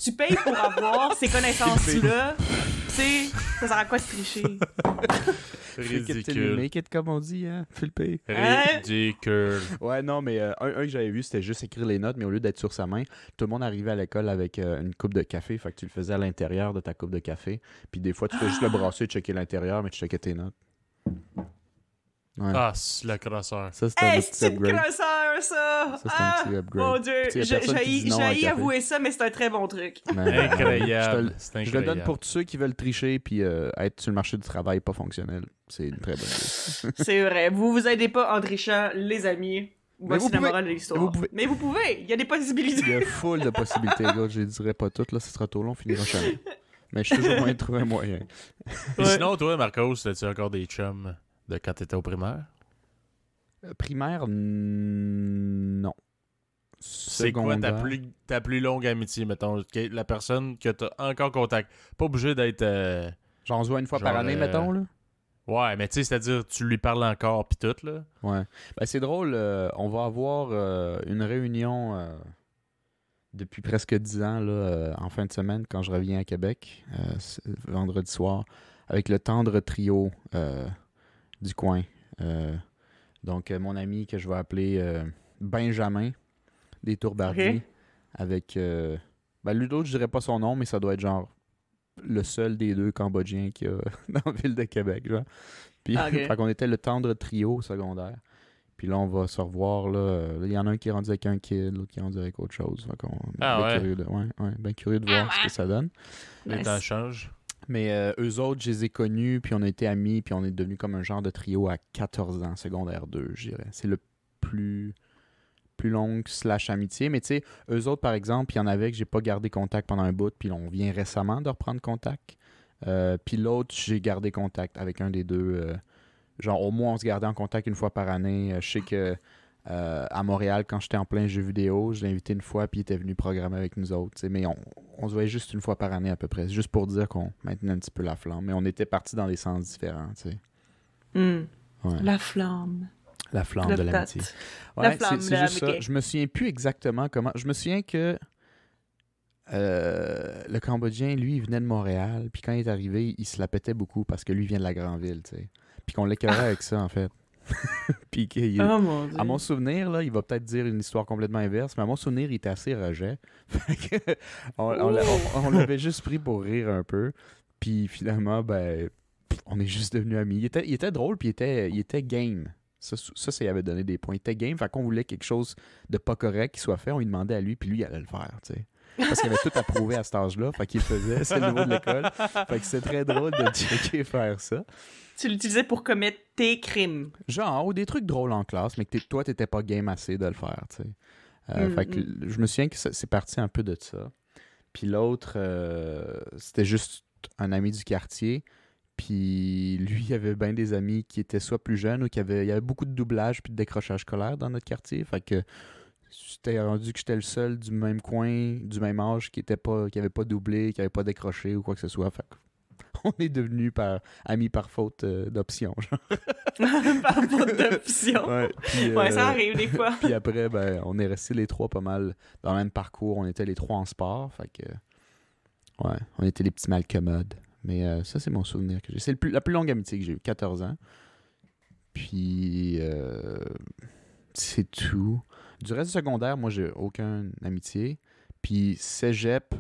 Tu payes pour avoir ces connaissances-là. tu sais, ça sert à quoi de tricher? Ridicule. make it, comme on dit, hein, Philippe. Hein? Ridicule. Ouais, non, mais euh, un, un que j'avais vu, c'était juste écrire les notes, mais au lieu d'être sur sa main, tout le monde arrivait à l'école avec euh, une coupe de café, fait que tu le faisais à l'intérieur de ta coupe de café. Puis des fois, tu fais juste le brasser, checker l'intérieur, mais tu checkais tes notes. Ouais. Ah, c'est le crosseur. Ça, c'était un Hey, petit upgrade. crosseur, ça! Ça, c'est un ah, petit upgrade. mon dieu, j'ai avoué ça, mais c'est un très bon truc. Mais, euh, Incroyable. Je, le donne pour tous ceux qui veulent tricher puis euh, être sur le marché du travail pas fonctionnel. C'est une très bonne idée. C'est vrai. Vous vous aidez pas en trichant, les amis. Mais Voici vous la pouvez. morale de l'histoire. Mais vous pouvez. Il y a des Il possibilités. y a full de possibilités, gars. Je les dirais pas toutes, là, ce sera trop long, on finira jamais. Mais je suis toujours moyen de trouver un moyen. Puis Ouais. sinon, toi, Marcos, as-tu encore des chums de quand t'étais au primaire? Euh, Primaire, non. C'est quoi ta plus, ta plus longue amitié, mettons? La personne que t'as encore contact? Pas obligé d'être. euh, J'en vois une fois par année, euh, mettons, là? Ouais, mais tu sais, c'est-à-dire, tu lui parles encore, pis tout, là? Ouais. Ben, c'est drôle, euh, on va avoir euh, une réunion euh, depuis presque 10 ans, là, euh, en fin de semaine, quand je reviens à Québec, euh, vendredi soir, avec le tendre trio euh, du coin. Donc, mon ami que je vais appeler Benjamin, des Ok. avec... Ben, d'autre, je dirais pas son nom, mais ça doit être genre le seul des deux Cambodgiens qu'il y a dans la ville de Québec, genre. Puis, Ah, qu'on était le tendre trio secondaire. Puis là, on va se revoir. là. Euh, Il y en a un qui est rendu avec un kid, l'autre qui est rendu avec autre chose. Fait qu'on est Ah bien ouais? curieux de, ouais, ouais, bien curieux de voir ce que ça donne. Les temps changent. Mais euh, eux autres, je les ai connus, puis on a été amis, puis on est devenu comme un genre de trio à 14 ans, secondaire 2, je dirais. C'est le plus plus longue slash amitié. Mais tu sais, eux autres, par exemple, il y en avait que j'ai pas gardé contact pendant un bout, puis on vient récemment de reprendre contact. Euh, puis l'autre, j'ai gardé contact avec un des deux. euh, genre, au moins, on se gardait en contact une fois par année. Euh, je sais que euh, à Montréal, quand j'étais en plein jeu vidéo, je l'ai invité une fois, puis il était venu programmer avec nous autres. Mais on, on se voyait juste une fois par année à peu près. Juste pour dire qu'on maintenait un petit peu la flamme. Mais on était partis dans des sens différents. tu sais. Hmm. Ouais. La flamme. La flamme de l'amitié. Ouais, La c'est- juste ça. Je me souviens plus exactement comment. Je me souviens que euh, le Cambodgien, lui, il venait de Montréal. Puis quand il est arrivé, il se la pétait beaucoup parce que lui il vient de la grande ville, tu sais. Puis qu'on l'écœurait avec ça, en fait. puis qu'il- Oh mon dieu. à mon souvenir, là, il va peut-être dire une histoire complètement inverse, mais à mon souvenir, il était assez rejet. On on l'a- on- on l'avait juste pris pour rire un peu. Puis finalement, ben, on est juste devenus amis. Il était, il était drôle, puis il était, il était game. Ça, ça, ça y avait donné des points. Il était game, fait qu'on voulait quelque chose de pas correct qui soit fait. On lui demandait à lui, puis lui, il allait le faire, tu sais. Parce qu'il avait tout approuvé à cet âge-là, fait qu'il faisait. C'est le niveau de l'école. Fait que c'était très drôle de checker faire ça. Tu l'utilisais pour commettre tes crimes. Genre, ou des trucs drôles en classe, mais que toi, t'étais pas game assez de le faire, tu sais. Euh, Mm, fait que je me souviens que c'est parti un peu de ça. Puis l'autre, euh, c'était juste un ami du quartier. Puis lui, il avait bien des amis qui étaient soit plus jeunes ou qui avaient... Il y avait beaucoup de doublage puis de décrochage scolaire dans notre quartier. Fait que c'était rendu que j'étais le seul du même coin, du même âge, qui était pas, qui avait pas doublé, qui avait pas décroché ou quoi que ce soit. Fait on est devenus par, amis par faute euh, d'option. genre. Par faute d'option. Ouais, ça euh, arrive des fois. puis après, ben, on est restés les trois pas mal dans le même parcours. On était les trois en sport. Fait que, ouais, on était les petits malcommodes. Mais euh, ça, c'est mon souvenir que j'ai. C'est plus- la plus longue amitié que j'ai eue, 14 ans. Puis, euh, c'est tout. Du reste du secondaire, moi, j'ai aucune amitié. Puis, cégep,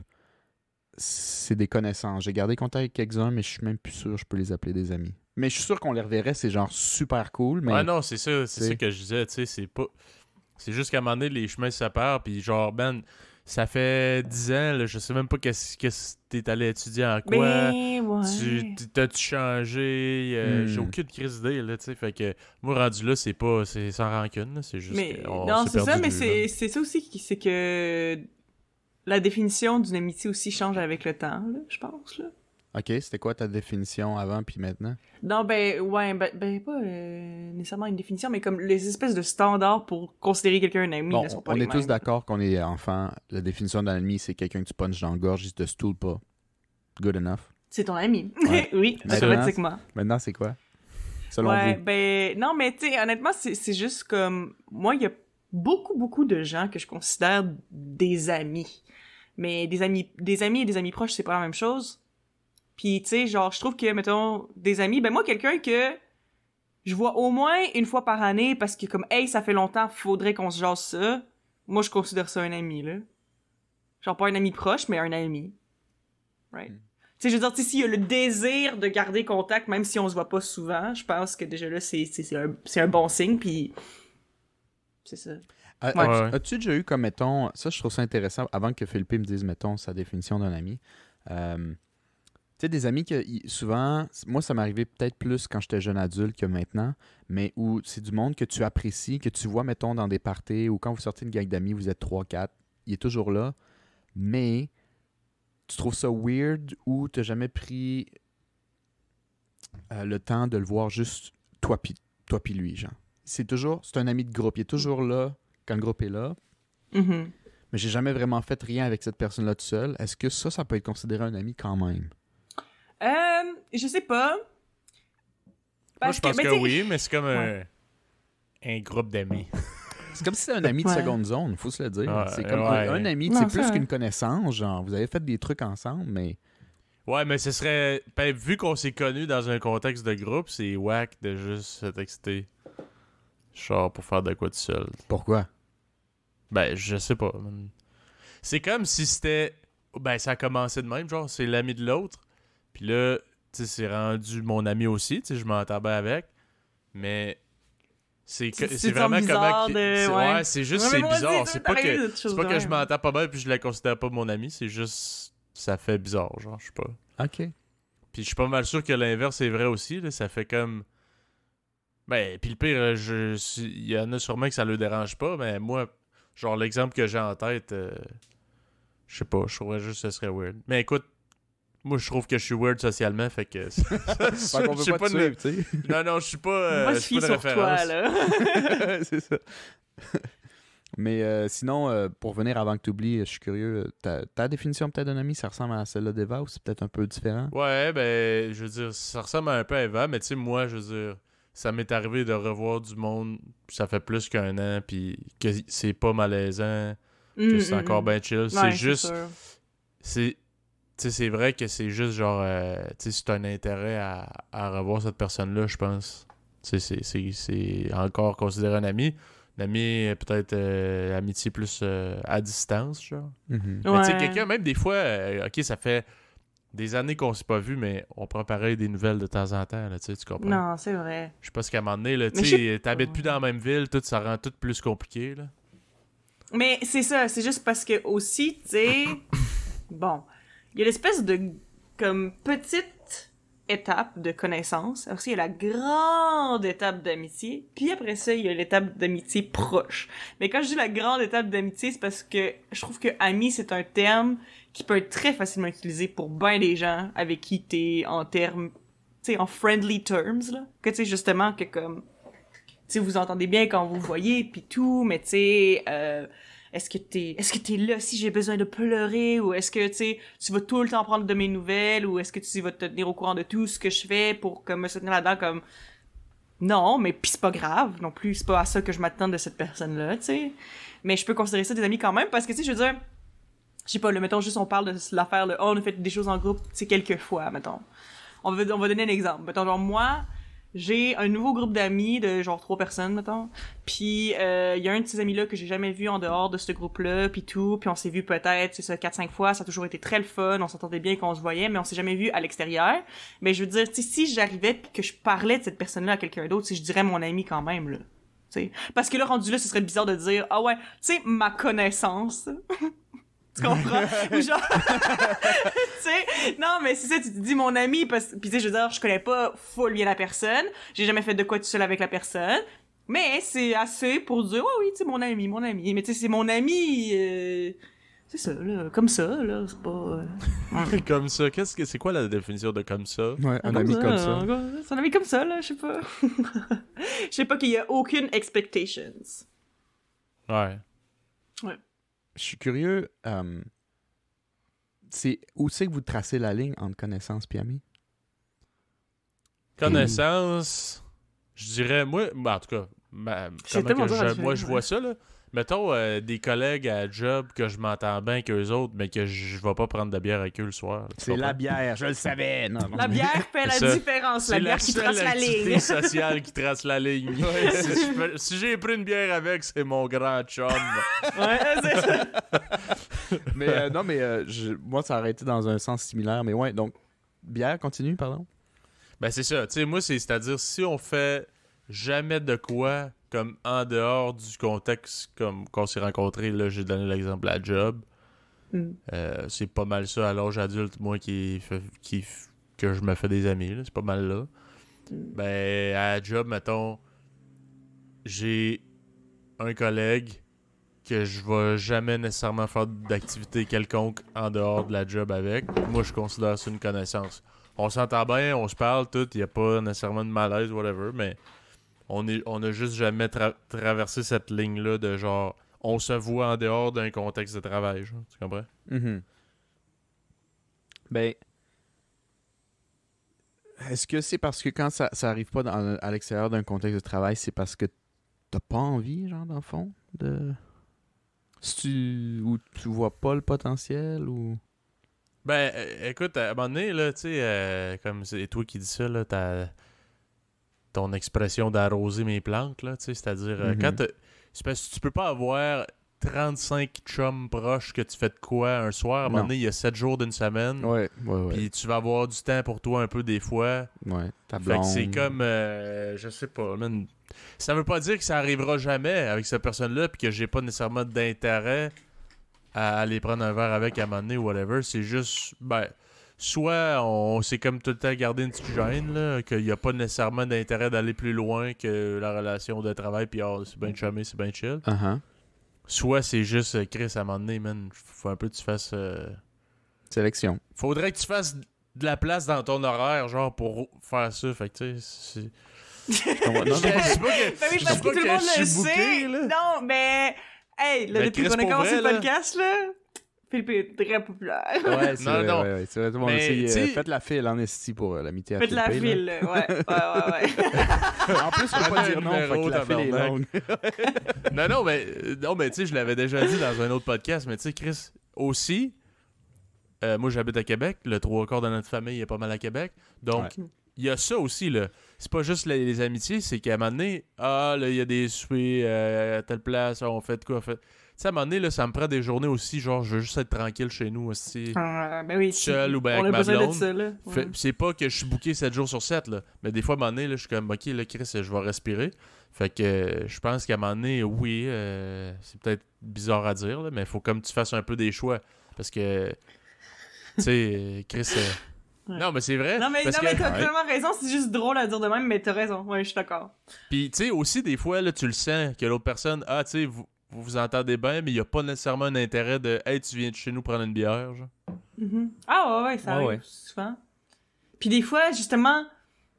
c'est des connaissances. J'ai gardé contact avec quelques-uns, mais je suis même plus sûr que je peux les appeler des amis. Mais je suis sûr qu'on les reverrait, c'est genre super cool. Mais Ouais, non, c'est ça, c'est ça que je disais, tu sais, c'est pas... C'est juste qu'à un moment donné, les chemins se séparent, puis genre, ben, ça fait 10 ans, là, je sais même pas qu'est-ce que t'es allé étudier en quoi. Mais ouais. Tu t'as-tu changé? Euh, Hmm. J'ai aucune crise d'idée là, tu sais. Fait que moi rendu là, c'est pas c'est sans rancune, c'est juste Mais que on non, c'est ça, mais c'est ça aussi qui c'est que la définition d'une amitié aussi change avec le temps, là, je pense là. Ok, c'était quoi ta définition avant puis maintenant? Non, ben ouais, ben, ben pas euh, nécessairement une définition, mais comme les espèces de standards pour considérer quelqu'un un ami Bon, ne sont pas on les est tous d'accord qu'on est enfant. La définition d'un ami, c'est quelqu'un que tu punches dans la gorge, il te stoule pas. Good enough. C'est ton ami. Ouais. oui, automatiquement. Maintenant, c'est quoi? selon ouais, vous? ben non, mais tu sais, honnêtement, c'est c'est juste comme moi, il y a beaucoup, beaucoup de gens que je considère des amis. Mais des amis, des amis et des amis proches, c'est pas la même chose. Puis tu sais, genre, je trouve que mettons des amis, ben moi, quelqu'un que je vois au moins une fois par année parce que comme hey, ça fait longtemps, faudrait qu'on se jase ça. Moi, je considère ça un ami là. Genre pas un ami proche, mais un ami. Right? Mm. Tu sais, je veux dire, tu sais, s'il y a le désir de garder contact, même si on se voit pas souvent, je pense que déjà là, c'est, un, c'est un bon signe, puis c'est ça. A- Ouais. as- Ouais. As-tu déjà eu comme, mettons, ça je trouve ça intéressant, avant que Philippe me dise, mettons, sa définition d'un ami. Euh, sais, des amis que souvent, moi ça m'est arrivé peut-être plus quand j'étais jeune adulte que maintenant, mais où c'est du monde que tu apprécies, que tu vois, mettons, dans des parties ou quand vous sortez une gang d'amis, vous êtes 3-4, il est toujours là, mais tu trouves ça weird ou tu jamais pris euh, le temps de le voir juste toi puis toi puis lui, genre. C'est toujours, c'est un ami de groupe, il est toujours là quand le groupe est là, Mhm. mais j'ai jamais vraiment fait rien avec cette personne-là tout seul. Est-ce que ça, ça peut être considéré un ami quand même? Euh, je sais pas. Moi, je pense que, oui, mais c'est comme Ouais. un, un groupe d'amis. C'est comme si c'était un ami de Ouais. seconde zone, faut se le dire. Ouais, c'est comme ouais. un, ami, c'est plus qu'une connaissance, genre, vous avez fait des trucs ensemble, mais Ouais, mais ce serait. Ben, vu qu'on s'est connus dans un contexte de groupe, c'est whack de juste se texter. Genre pour faire de quoi tout seul. pourquoi? Ben, je sais pas. C'est comme si c'était. Ben, ça a commencé de même, genre, c'est l'ami de l'autre. Puis là, tu sais, c'est rendu mon ami aussi, tu sais, je m'entends bien avec. Mais. C'est C'est- vraiment bizarre comment. de- c'est- ouais. Ouais, c'est juste, c'est bizarre. C'est pas que. C'est pas que je m'entends pas bien puis je la considère pas mon ami, c'est juste. Ça fait bizarre, genre, je sais pas. OK. Puis je suis pas mal sûr que l'inverse est vrai aussi. Là. Ça fait comme. Ben, puis le pire, euh, je... si- il y en a sûrement que ça le dérange pas, mais moi, genre l'exemple que j'ai en tête, euh, je sais pas, je trouverais juste que ce serait weird. Mais écoute, moi je trouve que je suis weird socialement, fait que. Fait qu'on Je peut sais pas, pas te de- suivre, tu sais. Non, non, je suis pas. euh, Moi, je suis pas de sur toi, là. c'est ça. Mais euh, sinon, euh, pour venir avant que tu oublies, je suis curieux, ta, ta définition peut-être d'un ami, ça ressemble à celle-là d'Eva ou c'est peut-être un peu différent? Ouais, ben, je veux dire, ça ressemble un peu à Eva, mais tu sais, moi, je veux dire, ça m'est arrivé de revoir du monde, ça fait plus qu'un an, puis que c'est pas malaisant, que Mm, c'est mm, encore mm. bien chill. Ouais, c'est juste, c'est c'est vrai que c'est juste genre euh, tu sais c'est un intérêt à, à revoir cette personne là je pense Tu sais, c'est c'est c'est encore considéré un ami. Un ami peut-être euh, amitié plus euh, à distance genre. Mhm. mais tu sais quelqu'un même des fois euh, ok ça fait des années qu'on s'est pas vu mais on prend pareil des nouvelles de temps en temps là tu sais tu comprends? Non, c'est vrai. je sais pas ce qu'à un moment donné là tu sais t'habites plus dans la même ville tout ça rend tout plus compliqué là. Mais c'est ça, c'est juste parce que aussi, tu sais, bon, il y a l'espèce de comme petite étape de connaissance. Après il y a la grande étape d'amitié. Puis après ça, il y a l'étape d'amitié proche. Mais quand je dis la grande étape d'amitié, c'est parce que je trouve que ami, c'est un terme qui peut être très facilement utilisé pour bien des gens avec qui t'es en termes, tu sais, en friendly terms, là. Que tu sais, justement, que comme, tu sais, vous entendez bien quand vous voyez, puis tout, mais tu sais, euh, est-ce que t'es, est-ce que t'es là si j'ai besoin de pleurer, ou est-ce que, tu tu vas tout le temps prendre de mes nouvelles, ou est-ce que tu vas te tenir au courant de tout ce que je fais pour, comme, me soutenir là-dedans, comme, non, mais pis c'est pas grave non plus, c'est pas à ça que je m'attends de cette personne-là, tu sais. Mais je peux considérer ça des amis quand même, parce que, tu sais, je veux dire, je sais pas, le mettons juste on parle de l'affaire, le, oh, on a fait des choses en groupe, tu sais, quelques fois, mettons. On va, on va donner un exemple. Mettons, genre, moi, j'ai un nouveau groupe d'amis de genre trois personnes, mettons. Puis euh, il y a un de ces amis-là que j'ai jamais vu en dehors de ce groupe-là, puis tout. Puis on s'est vu peut-être, c'est ça, quatre, cinq fois. Ça a toujours été très le fun. On s'entendait bien qu'on se voyait, mais on s'est jamais vu à l'extérieur. Mais je veux dire, si j'arrivais que je parlais de cette personne-là à quelqu'un d'autre, sais, je dirais mon ami quand même, là. Tu sais? Parce que là, rendu là, ce serait bizarre de dire, ah ouais, tu sais, ma connaissance. Tu comprends? Ou genre, tu sais, non, mais c'est ça, tu te dis mon ami, parce puis tu sais, je veux dire, je connais pas full bien la personne, j'ai jamais fait de quoi tout seul avec la personne, mais c'est assez pour dire, oh oui, tu sais, mon ami, mon ami, mais tu sais, c'est mon ami, euh, c'est ça, là, comme ça, là, c'est pas... euh, comme ça qu'est-ce que c'est quoi la définition de comme ça? Ouais, un ami comme ça. C'est un ami comme ça, là, je sais pas. Je sais pas qu'il y a aucune expectations. ouais Je suis curieux, euh, c'est où c'est que vous tracez la ligne entre connaissance et ami? connaissance Je dirais, moi, ben, en tout cas, ma- comment que je- moi je vois ça, là. Mettons euh, des collègues à job que je m'entends bien qu'eux autres, mais que je vais pas prendre de bière avec eux le soir. C'est la bière, je le savais. Non, non. La bière fait la C'est ça. différence. La C'est bière qui trace la ligne. sociale qui trace la ligne. si j'ai pris une bière avec, c'est mon grand chum. Ouais, c'est ça. mais euh, non, mais euh, je- moi, ça aurait été dans un sens similaire. Mais ouais, donc, bière, continue, pardon? Ben c'est ça. Tu sais, moi, c'est- c'est-à-dire si on fait jamais de quoi comme en dehors du contexte comme qu'on s'est rencontrés, là, j'ai donné l'exemple à job. Mm. Euh, c'est pas mal ça à l'âge adulte, moi, qui, que je me fais des amis. là. C'est pas mal là. Ben, à la job, mettons, j'ai un collègue que je vais jamais nécessairement faire d'activité quelconque en dehors de la job avec. Moi, je considère ça une connaissance. On s'entend bien, on se parle, tout, il n'y a pas nécessairement de malaise, whatever, mais on est on a juste jamais tra- traversé cette ligne-là de genre, on se voit en dehors d'un contexte de travail, genre, tu comprends? Mhm. Ben, est-ce que c'est parce que quand ça, ça arrive pas dans- à l'extérieur d'un contexte de travail, c'est parce que t'as pas envie, genre, dans le fond, de... Si tu... ou tu vois pas le potentiel, ou... Ben, écoute, à un moment donné, là, tu sais, euh, comme c'est toi qui dis ça, là, t'as ton expression d'arroser mes plantes, là, tu sais, c'est-à-dire, euh, Mhm. quand c'est parce que tu peux pas avoir 35 chums proches que tu fais de quoi un soir, à un moment donné, il y a 7 jours d'une semaine, Ouais, ouais, ouais. puis tu vas avoir du temps pour toi un peu des fois, ouais, ta fait que c'est comme, euh, je sais pas, man. Ça veut pas dire que ça arrivera jamais avec cette personne-là, puis que j'ai pas nécessairement d'intérêt à aller prendre un verre avec à un moment donné ou whatever. C'est juste, ben, soit on s'est comme tout le temps gardé une petite gêne, là, qu'il n'y a pas nécessairement d'intérêt d'aller plus loin que la relation de travail, puis oh, c'est bien chumé, c'est bien chill. Uh-huh. Soit c'est juste, euh, Chris, à un moment donné, man, faut un peu que tu fasses. euh, Sélection. Faudrait que tu fasses de la place dans ton horaire, genre, pour faire ça. Fait que, tu sais, c'est. Non, non, Je dis pas que- Ben oui, je parce dis que pas tout le monde le sait. là. Non, mais... Hey, là, Ben, depuis Chris, qu'on a commencé le podcast, là, Philippe est très populaire. Ouais, c'est Non, vrai, non. ouais, ouais, c'est vrai, tout le monde Mais, le sait, euh, tu sais- Faites la file en esti pour euh, l'amitié à Faites la Philippe, file, là. ouais, ouais, ouais, ouais. En plus, faut pas dire non, fait que la file est longue. non, non, mais, non, mais tu sais, je l'avais déjà dit dans un autre podcast, mais tu sais, Chris, aussi, euh, moi j'habite à Québec, le trois quarts de notre famille est pas mal à Québec, donc Ouais. il y a ça aussi, là. C'est pas juste les, les amitiés, c'est qu'à un moment donné, ah, là, il y a des soupers euh, à telle place, on fait de quoi, on fait. Tu sais, à un moment donné, là, ça me prend des journées aussi, genre, je veux juste être tranquille chez nous aussi. Ah, ben oui. Seul ou ben avec ma blonde. Ouais. C'est pas que je suis booké 7 jours sur 7, là. Mais des fois, à un moment donné, là, je suis comme, OK, là, Chris, je vais respirer. Fait que euh, je pense qu'à un moment donné, oui, euh, c'est peut-être bizarre à dire, là, mais il faut comme tu fasses un peu des choix. Parce que, tu sais, euh, Chris... euh, Ouais. Non, mais c'est vrai. Non, mais, t'as Ouais. tellement raison, c'est juste drôle à dire de même, mais t'as raison. Ouais, je suis d'accord. Puis, tu sais, aussi, des fois, là, tu le sens que l'autre personne, ah, tu sais, vous, vous vous entendez bien, mais il n'y a pas nécessairement un intérêt de, hey, tu viens de chez nous prendre une bière, genre. Mhm. Ah ouais, ouais, ça arrive ouais. souvent. Puis des fois, justement,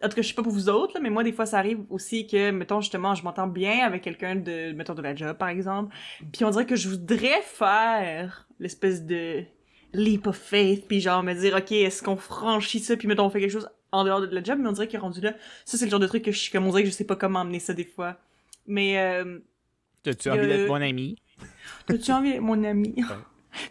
en tout cas, je sais pas pour vous autres, là, mais moi, des fois, ça arrive aussi que, mettons, justement, je m'entends bien avec quelqu'un de, mettons, de la job, par exemple, puis on dirait que je voudrais faire l'espèce de leap of faith, puis genre me dire, OK, est-ce qu'on franchit ça, puis mettons, on fait quelque chose en dehors de la job, mais on dirait qu'il est rendu là. Ça, c'est le genre de truc que je suis comme, on dirait que je sais pas comment emmener ça des fois. Mais, euh, T'as-tu envie d'être mon ami? as-tu envie d'être mon ami?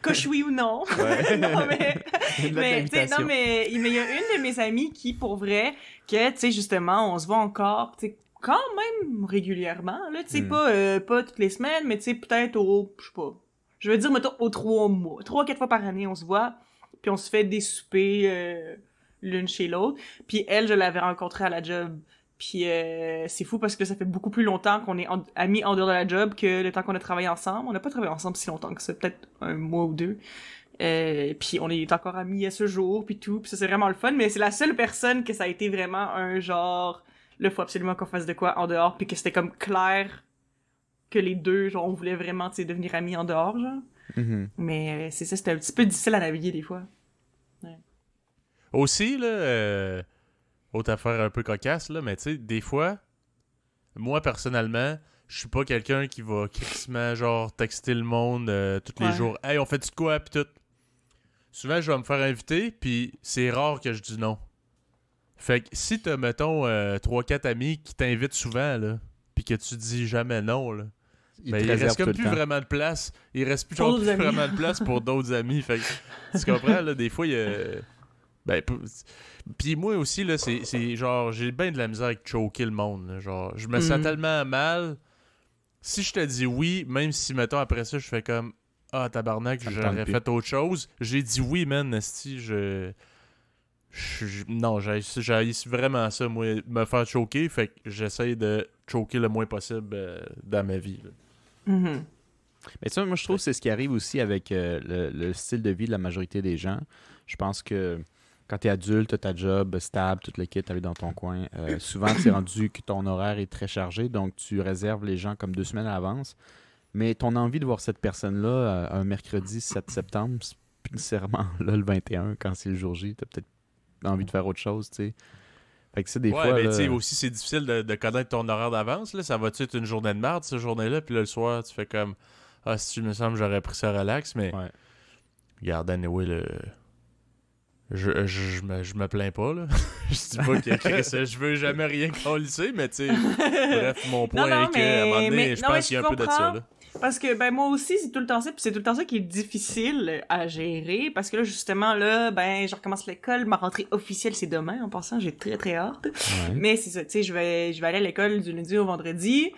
que je oui ou non? Ouais. non, mais... Mais, non, mais mais il y a une de mes amies qui, pour vrai, que, tu sais, justement, on se voit encore, tu sais, quand même régulièrement, là, tu sais, Hmm. pas, euh, pas toutes les semaines, mais tu sais, peut-être au, je sais pas, je veux dire, mettons, aux trois mois, trois, quatre fois par année, on se voit, puis on se fait des soupers euh, l'une chez l'autre, puis elle, je l'avais rencontrée à la job, puis euh, c'est fou parce que ça fait beaucoup plus longtemps qu'on est en- amis en dehors de la job que le temps qu'on a travaillé ensemble. On n'a pas travaillé ensemble si longtemps que ça, peut-être un mois ou deux. Euh, puis on est encore amis à ce jour, puis tout. Puis ça, c'est vraiment le fun. Mais c'est la seule personne que ça a été vraiment un genre... Là, faut absolument qu'on fasse de quoi en dehors. Puis que c'était comme clair que les deux, genre, on voulait vraiment, tu sais, devenir amis en dehors, genre. Mhm. Mais euh, c'est ça, c'était un petit peu difficile à naviguer des fois. Aussi, là, euh, autre affaire un peu cocasse, là, mais tu sais, des fois, moi, personnellement, je suis pas quelqu'un qui va crissement, genre, texter le monde euh, tous les jours. Hey, on fait-tu de quoi, pis tout. Souvent, je vais me faire inviter, puis c'est rare que je dis non. Fait que si t'as, mettons, 3-4 amis qui t'invitent souvent, là, puis que tu dis jamais non, là, Il ben, il reste comme plus temps. vraiment de place. Il reste plus, genre, plus vraiment de place pour d'autres amis. Fait que, tu comprends, là, des fois, il y a... Ben, puis moi aussi, là, c'est c'est genre, j'ai bien de la misère avec choquer le monde. là. Genre, je me sens Mm. tellement mal. Si je te dis oui, même si, mettons, après ça, je fais comme Ah, tabarnak, j'aurais fait autre chose. J'ai dit oui, man, esti, je. je- non, j'ai j'ai vraiment ça, moi, me faire choquer. Fait que j'essaye de choquer le moins possible euh, dans ma vie. là. Mhm. Mais ça, moi, je trouve que c'est ce qui arrive aussi avec euh, le, le style de vie de la majorité des gens. Je pense que quand tu es adulte, tu ta job stable, toute l'équipe, tu dans ton coin. euh, souvent, c'est rendu que ton horaire est très chargé, donc tu réserves les gens comme deux semaines à l'avance. Mais ton envie de voir cette personne-là euh, un mercredi 7 septembre, c'est plus nécessairement là le 21 quand c'est le jour J. Tu as peut-être envie de faire autre chose, tu sais. Fait que c'est des ouais, fois. mais là, tu sais, aussi, c'est difficile de, de connaître ton horaire d'avance. là. Ça va-tu être une journée de marde, cette journée-là? Puis là, le soir, tu fais comme Ah, si tu me semble, j'aurais pris ça relax. Mais Ouais. regarde, anyway, le. Je, je, je me, je me plains pas, là. je dis pas que Chris, je veux jamais rien colisser, mais tu sais. Bref, mon point non, est qu'à un moment donné, mais- je non, pense qu'il y a un peu de ça, là. Parce que ben moi aussi c'est tout le temps ça puis c'est tout le temps ça qui est difficile à gérer parce que là justement là ben je recommence l'école ma rentrée officielle c'est demain en passant j'ai très très hâte Ouais. mais c'est ça tu sais je vais je vais aller à l'école du lundi au vendredi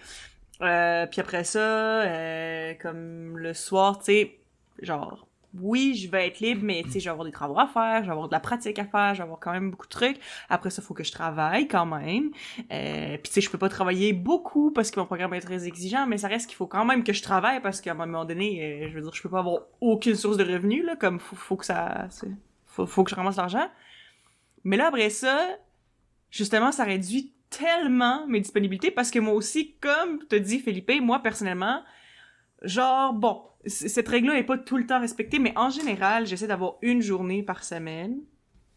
euh, puis après ça euh, comme le soir tu sais genre oui, je vais être libre, mais tu sais, je vais avoir des travaux à faire, je vais avoir de la pratique à faire, je vais avoir quand même beaucoup de trucs. Après ça, faut que je travaille quand même. Euh, puis tu sais, je peux pas travailler beaucoup parce que mon programme est très exigeant, mais ça reste qu'il faut quand même que je travaille parce qu'à un moment donné, euh, je veux dire, je peux pas avoir aucune source de revenus là, comme faut, faut que ça, faut, faut que je ramasse l'argent. Mais là après ça, justement, ça réduit tellement mes disponibilités parce que moi aussi, comme te dit Felipe, moi personnellement, genre bon, cette règle-là est pas tout le temps respectée, mais en général, j'essaie d'avoir une journée par semaine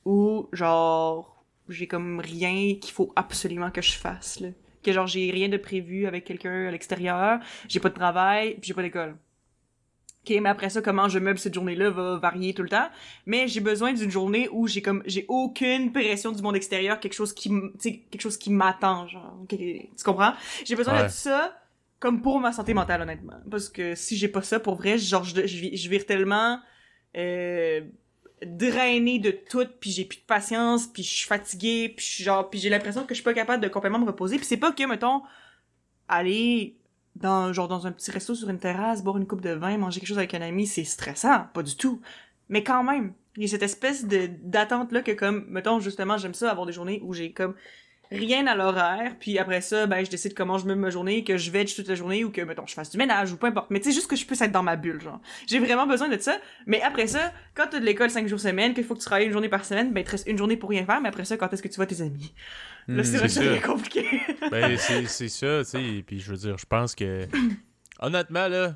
où genre j'ai comme rien qu'il faut absolument que je fasse là. Que genre j'ai rien de prévu avec quelqu'un à l'extérieur, j'ai pas de travail, puis j'ai pas d'école. OK, mais après ça comment je meuble cette journée-là va varier tout le temps, mais j'ai besoin d'une journée où j'ai comme j'ai aucune pression du monde extérieur, quelque chose qui tu quelque chose qui m'attend genre. Ok, tu comprends? J'ai besoin Ouais. de ça comme pour ma santé mentale honnêtement. Parce que si j'ai pas ça pour vrai, genre je je, je vire tellement euh, de tout puis j'ai plus de patience puis je suis fatiguée puis genre puis j'ai l'impression que je suis pas capable de complètement me reposer. Puis c'est pas que mettons aller dans genre dans un petit resto sur une terrasse boire une coupe de vin manger quelque chose avec un ami c'est stressant. Pas du tout. Mais quand même il y a cette espèce de d'attente là que comme mettons justement j'aime ça avoir des journées où j'ai comme rien à l'horaire puis après ça ben je décide comment je meuble ma journée que je veg toute la journée ou que mettons je fasse du ménage ou peu importe mais tu sais juste que je puisse être dans ma bulle genre j'ai vraiment besoin de ça mais après ça quand t'as de l'école cinq jours semaine qu'il faut que tu travailles une journée par semaine ben il te reste une journée pour rien faire mais après ça quand est-ce que tu vois tes amis? Là Hmm, c'est vrai que c'est ça ça. devient compliqué Ben, c'est c'est ça, tu sais. Puis je veux dire, je pense que. Honnêtement, là.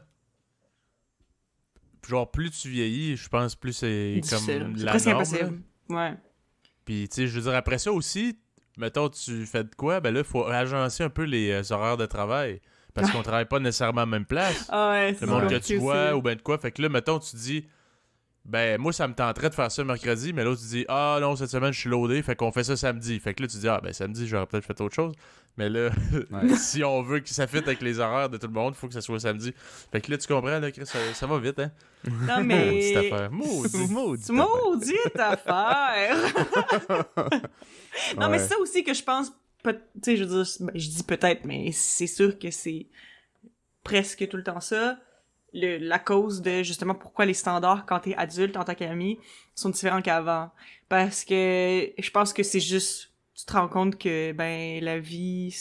Genre, plus tu vieillis, je pense plus c'est comme c'est la presque norme. impossible ouais Puis, tu sais, je veux dire, après ça aussi, mettons, tu fais de quoi? Ben là, il faut agencer un peu les euh, horaires de travail. Parce qu'on travaille pas nécessairement à la même place. ah ouais c'est Le monde que tu vois aussi. ou ben de quoi. Fait que là, mettons, tu dis, ben moi, ça me tenterait de faire ça mercredi, mais l'autre, tu dis, ah non, cette semaine, je suis loadé, fait qu'on fait ça samedi. Fait que là, tu dis, ah ben samedi, j'aurais peut-être fait autre chose. Mais là, Ouais. si on veut que ça fitte avec les horaires de tout le monde, il faut que ça soit samedi. Fait que là, tu comprends, là, Chris, ça, ça va vite, hein? non Maudite mais affaire. Maudit. Maudit Maudite affaire! non, mais c'est ça aussi que je pense, tu sais, je veux dire, ben, je dis peut-être, mais c'est sûr que c'est presque tout le temps ça. Le, la cause de justement pourquoi les standards quand t'es adulte en tant qu'ami sont différents qu'avant. Parce que je pense que c'est juste, tu te rends compte que ben la vie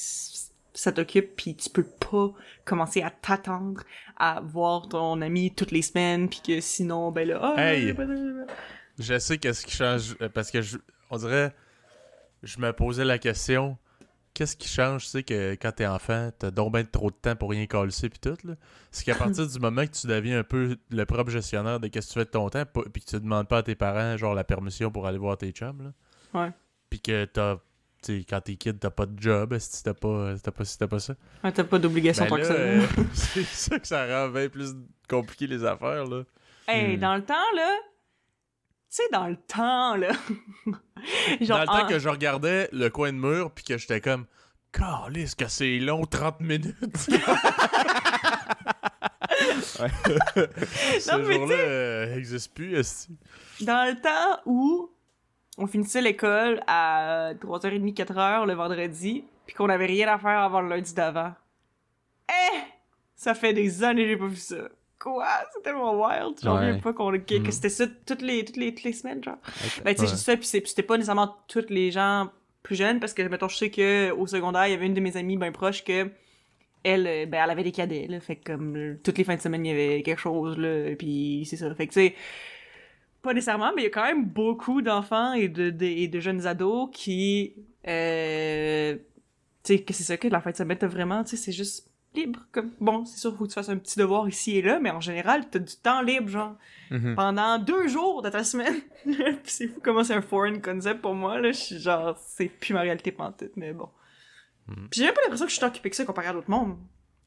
ça t'occupe puis tu peux pas commencer à t'attendre à voir ton ami toutes les semaines puis que sinon ben là ah, Hey! Je sais qu'est-ce qui change, euh, parce que je, on dirait, je me posais la question, qu'est-ce qui change, tu sais, que quand t'es enfant, t'as donc ben trop de temps pour rien calisser pis tout, là? C'est qu'à partir du moment que tu deviens un peu le propre gestionnaire de qu'est-ce que tu fais de ton temps, pis que tu demandes pas à tes parents, genre, la permission pour aller voir tes chums, là. Ouais. Pis que t'as, tu quand t'es kid, t'as pas de job, si t'as pas, t'as pas, si t'as pas ça? Ouais, t'as pas d'obligation Ben tant que ça. euh, c'est ça que ça rend bien plus compliqué les affaires, là. Hey, Hmm. dans le temps, là, sais, dans le temps, là. Dans le temps que je regardais le coin de mur, puis que j'étais comme, Calisse que c'est long, 30 minutes. Ce Non, mais jour-là euh, existe plus, dans le temps où on finissait l'école à 3h30, 4h le vendredi, puis qu'on avait rien à faire avant le lundi d'avant. Eh! Ça fait des années que j'ai pas vu ça. Quoi? C'est tellement wild. J'en Ouais. reviens pas qu'on, que, que Mm. c'était ça toutes les, toutes les, toutes les semaines, genre. Ok. Ben, tu sais, Ouais. dit ça, puis c'était pas nécessairement tous les gens plus jeunes, parce que, mettons, je sais que au secondaire, il y avait une de mes amies bien proche que elle, euh, ben, elle avait des cadets, là. Fait que, comme, euh, toutes les fins de semaine, il y avait quelque chose, là. Puis c'est ça. Fait que, tu sais, pas nécessairement, mais il y a quand même beaucoup d'enfants et de, de, et de jeunes ados qui, euh, tu sais, que c'est ça que la fin de semaine, t'as vraiment, tu sais, c'est juste libre. Comme, bon, c'est sûr, faut que tu fasses un petit devoir ici et là, mais en général, t'as du temps libre, genre Mhm. pendant deux jours de ta semaine. Puis c'est fou comment c'est un foreign concept pour moi, là. Je suis genre, c'est plus ma réalité pantoute, mais bon. Mhm. Puis j'ai même pas l'impression que je suis tant occupé que ça comparé à d'autres mondes.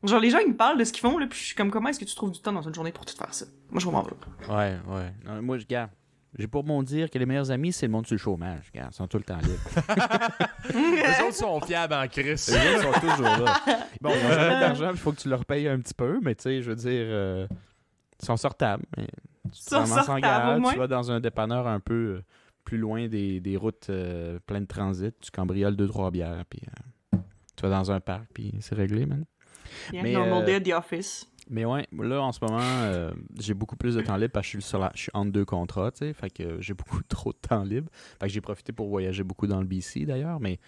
Genre, les gens, ils me parlent de ce qu'ils font, là, puis je suis comme, comment est-ce que tu trouves du temps dans une journée pour tout faire ça? Moi, je comprends pas. Ouais, ouais. Non, moi, je garde. J'ai pour mon dire que les meilleurs amis, c'est le monde sur le chômage. Regarde, ils sont tout le temps libres. Les autres sont fiables en crise. Les autres sont toujours là. Bon, ils n'ont jamais d'argent, il faut que tu leur payes un petit peu, mais tu sais, je veux dire, euh, ils sont sortables. mais Tu te ramasses en garage, tu vas dans un dépanneur un peu euh, plus loin des, des routes euh, pleines de transit, tu cambrioles deux, trois bières, puis euh, tu vas dans un parc, puis c'est réglé, man. Yeah, Mais, normal day at the office. Mais ouais, là, en ce moment, euh, j'ai beaucoup plus de temps libre parce que je suis, sur la- je suis entre deux contrats, tu sais. Fait que j'ai beaucoup trop de temps libre. Fait que j'ai profité pour voyager beaucoup dans le BC, d'ailleurs. Mais,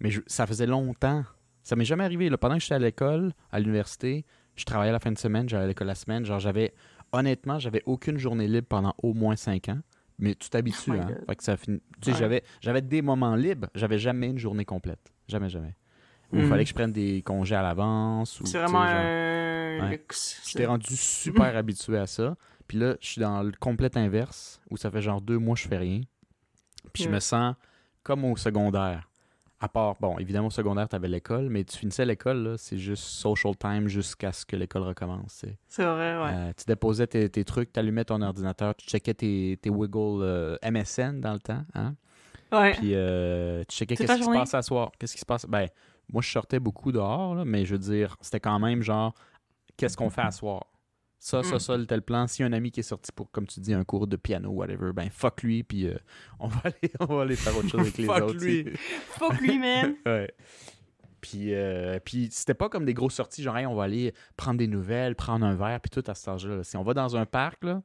mais je- ça faisait longtemps. Ça m'est jamais arrivé. Là, pendant que j'étais à l'école, à l'université, je travaillais la fin de semaine, j'allais à l'école la semaine. Genre, j'avais... Honnêtement, j'avais aucune journée libre pendant au moins cinq ans. Mais tu t'habitues, Oh hein. God. Fait que ça finit... Tu sais, Ouais. j'avais, j'avais des moments libres. J'avais jamais une journée complète. Jamais, jamais. Où il fallait que je prenne des congés à l'avance. ou, C'est vraiment genre- un Ouais. luxe. J'étais rendu super habitué à ça. Puis là, je suis dans le complet inverse, où ça fait genre deux mois que je fais rien. Puis je me sens comme au secondaire. À part, bon, évidemment, au secondaire, tu avais l'école, mais tu finissais l'école, là, c'est juste social time jusqu'à ce que l'école recommence. C'est vrai, ouais. Euh, tu déposais tes, tes trucs, tu allumais ton ordinateur, tu checkais tes, tes Wiggle euh, MSN dans le temps. Hein? ouais. Puis euh, tu checkais qu'est-ce qui se passe à soir. Qu'est-ce qui se passe? Ben, moi, je sortais beaucoup dehors, là, mais je veux dire, c'était quand même genre, qu'est-ce qu'on fait à soir? Ça, ça, Mm. ça, le tel plan. Si un ami qui est sorti pour, comme tu dis, un cours de piano, whatever, ben fuck lui, puis euh, on, va aller, on va aller faire autre chose avec les Fuck autres. lui. Fuck lui, man. Ouais. Puis, euh, puis c'était pas comme des grosses sorties, genre, Hey, on va aller prendre des nouvelles, prendre un verre, puis tout à cet âge-là. là. Si on va dans un parc, là,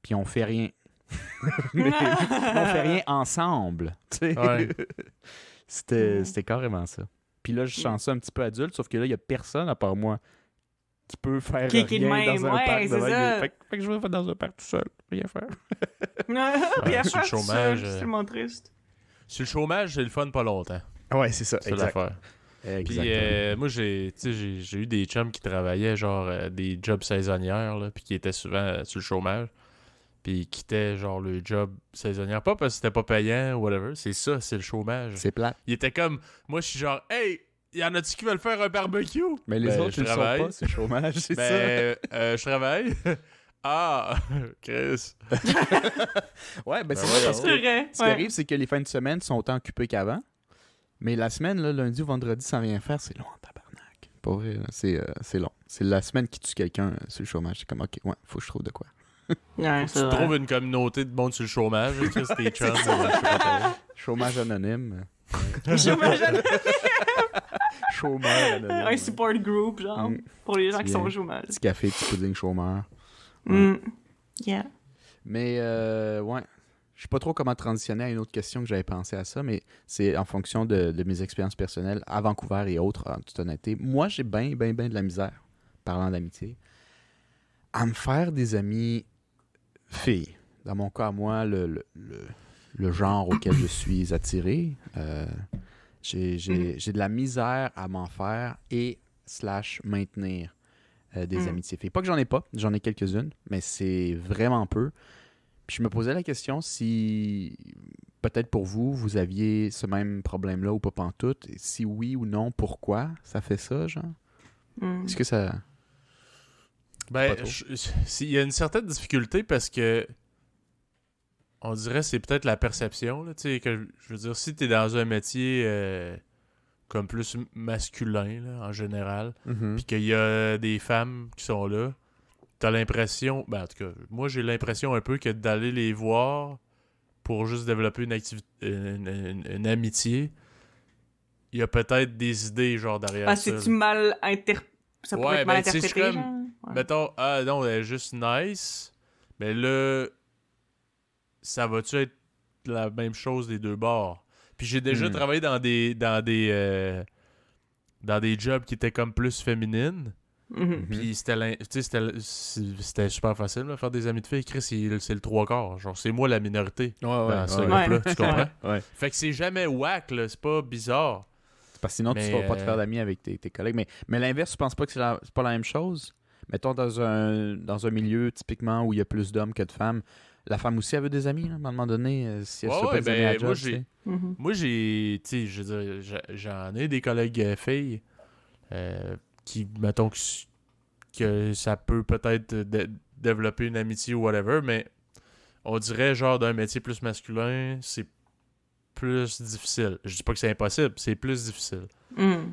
puis on fait rien. Mais on fait rien ensemble. tu sais. Ouais. C'était, c'était carrément ça. Puis là, je sens ça un petit peu adulte, sauf que là, il y a personne à part moi qui peut faire Qui- qui est de rien même, dans un ouais, parc. c'est ça. Fait, que- fait que je vais faire dans un parc tout seul, rien faire. Rien sur le faire tout chômage, seul, euh, C'est tellement triste. Sur le chômage, c'est le fun pas longtemps. Ouais, c'est ça, C'est l'affaire. Puis euh, moi, j'ai tu sais, j'ai j'ai eu des chums qui travaillaient genre euh, des jobs saisonnières, là, puis qui étaient souvent euh, sur le chômage. Puis ils quittaient genre le job saisonnière. Pas parce que c'était pas payant ou whatever. C'est ça, c'est le chômage. C'est plat. Il était comme, moi je suis genre, hey, y en a-tu qui veulent faire un barbecue? Mais les Ben, autres, je le travaille. pas, c'est chômage, c'est ça. Ben, euh, je travaille. ah, Chris. Ouais, ben, Ben c'est parce que vrai. ce qui ouais. arrive, c'est que les fins de semaine sont autant occupées qu'avant. Mais la semaine, là, lundi ou vendredi, sans rien faire, c'est long en tabarnak. Pour vrai, c'est euh, c'est long. C'est la semaine qui tue quelqu'un euh, sur le chômage. C'est comme, OK, ouais, faut que je trouve de quoi. Ouais, Tu trouves une communauté de monde sur le chômage, euh. Chômage anonyme. Chômage anonyme. Chômeur anonyme. Un support group, genre, Mm. pour les gens qui Bien. sont au chômage. Petit café, petit pudding chômeur. Mm. Yeah. Mais, euh, ouais. Je sais pas trop comment transitionner à une autre question que j'avais pensé à ça, mais c'est en fonction de, de mes expériences personnelles à Vancouver et autres, en toute honnêteté. Moi, j'ai bien, bien, bien de la misère, parlant d'amitié, à me faire des amis filles. Dans mon cas, moi, le, le, le- le genre auquel je suis attiré, euh, j'ai j'ai- de la misère à m'en faire et slash maintenir euh, des Mm. amitiés filles. Pas que j'en ai pas, j'en ai quelques-unes, mais c'est vraiment peu. Puis je me posais la question si peut-être pour vous, vous aviez ce même problème-là ou pas pantoute. Si oui ou non, pourquoi ça fait ça, genre? Mm. Est-ce que ça... Ben, il y a une certaine difficulté parce que on dirait c'est peut-être la perception. Là, tu sais, que, je veux dire, si t'es dans un métier euh, comme plus masculin là, en général, Mhm. puis qu'il y a des femmes qui sont là, t'as l'impression, ben en tout cas, moi j'ai l'impression un peu que d'aller les voir pour juste développer une activité, une, une- une amitié, il y a peut-être des idées genre derrière Ah, ça. c'est-tu mal inter... Ça pourrait être mal ben, tu interprété, genre? Ouais. Mettons, ah non, elle est juste nice. Mais là, ça va-tu être la même chose des deux bords? Puis j'ai déjà Hmm. travaillé dans des dans des euh, dans des jobs qui étaient comme plus féminines. Mhm. Mhm. Puis c'était l'in- tu sais, c'était c'était super facile de faire des amis de filles. Chris, c'est le trois quarts. Genre, c'est moi la minorité Ouais, dans ouais, ce ouais. groupe-là. Ouais. Tu comprends? Ouais. Fait que c'est jamais whack, là. C'est pas bizarre. Parce que sinon, Mais, tu ne vas pas te euh, faire d'amis avec tes, tes collègues. Mais, mais l'inverse, tu penses pas que c'est pas la même chose? Mettons, dans un, dans un milieu, typiquement, où il y a plus d'hommes que de femmes, la femme aussi, elle veut des amis, là, à un moment donné, euh, si elle Ouais, se ouais, ben, job, moi, j'ai-. Mhm. Moi, j'ai. Tu sais, je veux dire, j'en ai des collègues euh, filles euh, qui, mettons, que, ça peut peut-être dé- développer une amitié ou whatever, mais on dirait, genre, d'un métier plus masculin, c'est plus difficile. Je dis pas que c'est impossible, c'est plus difficile. Mhm.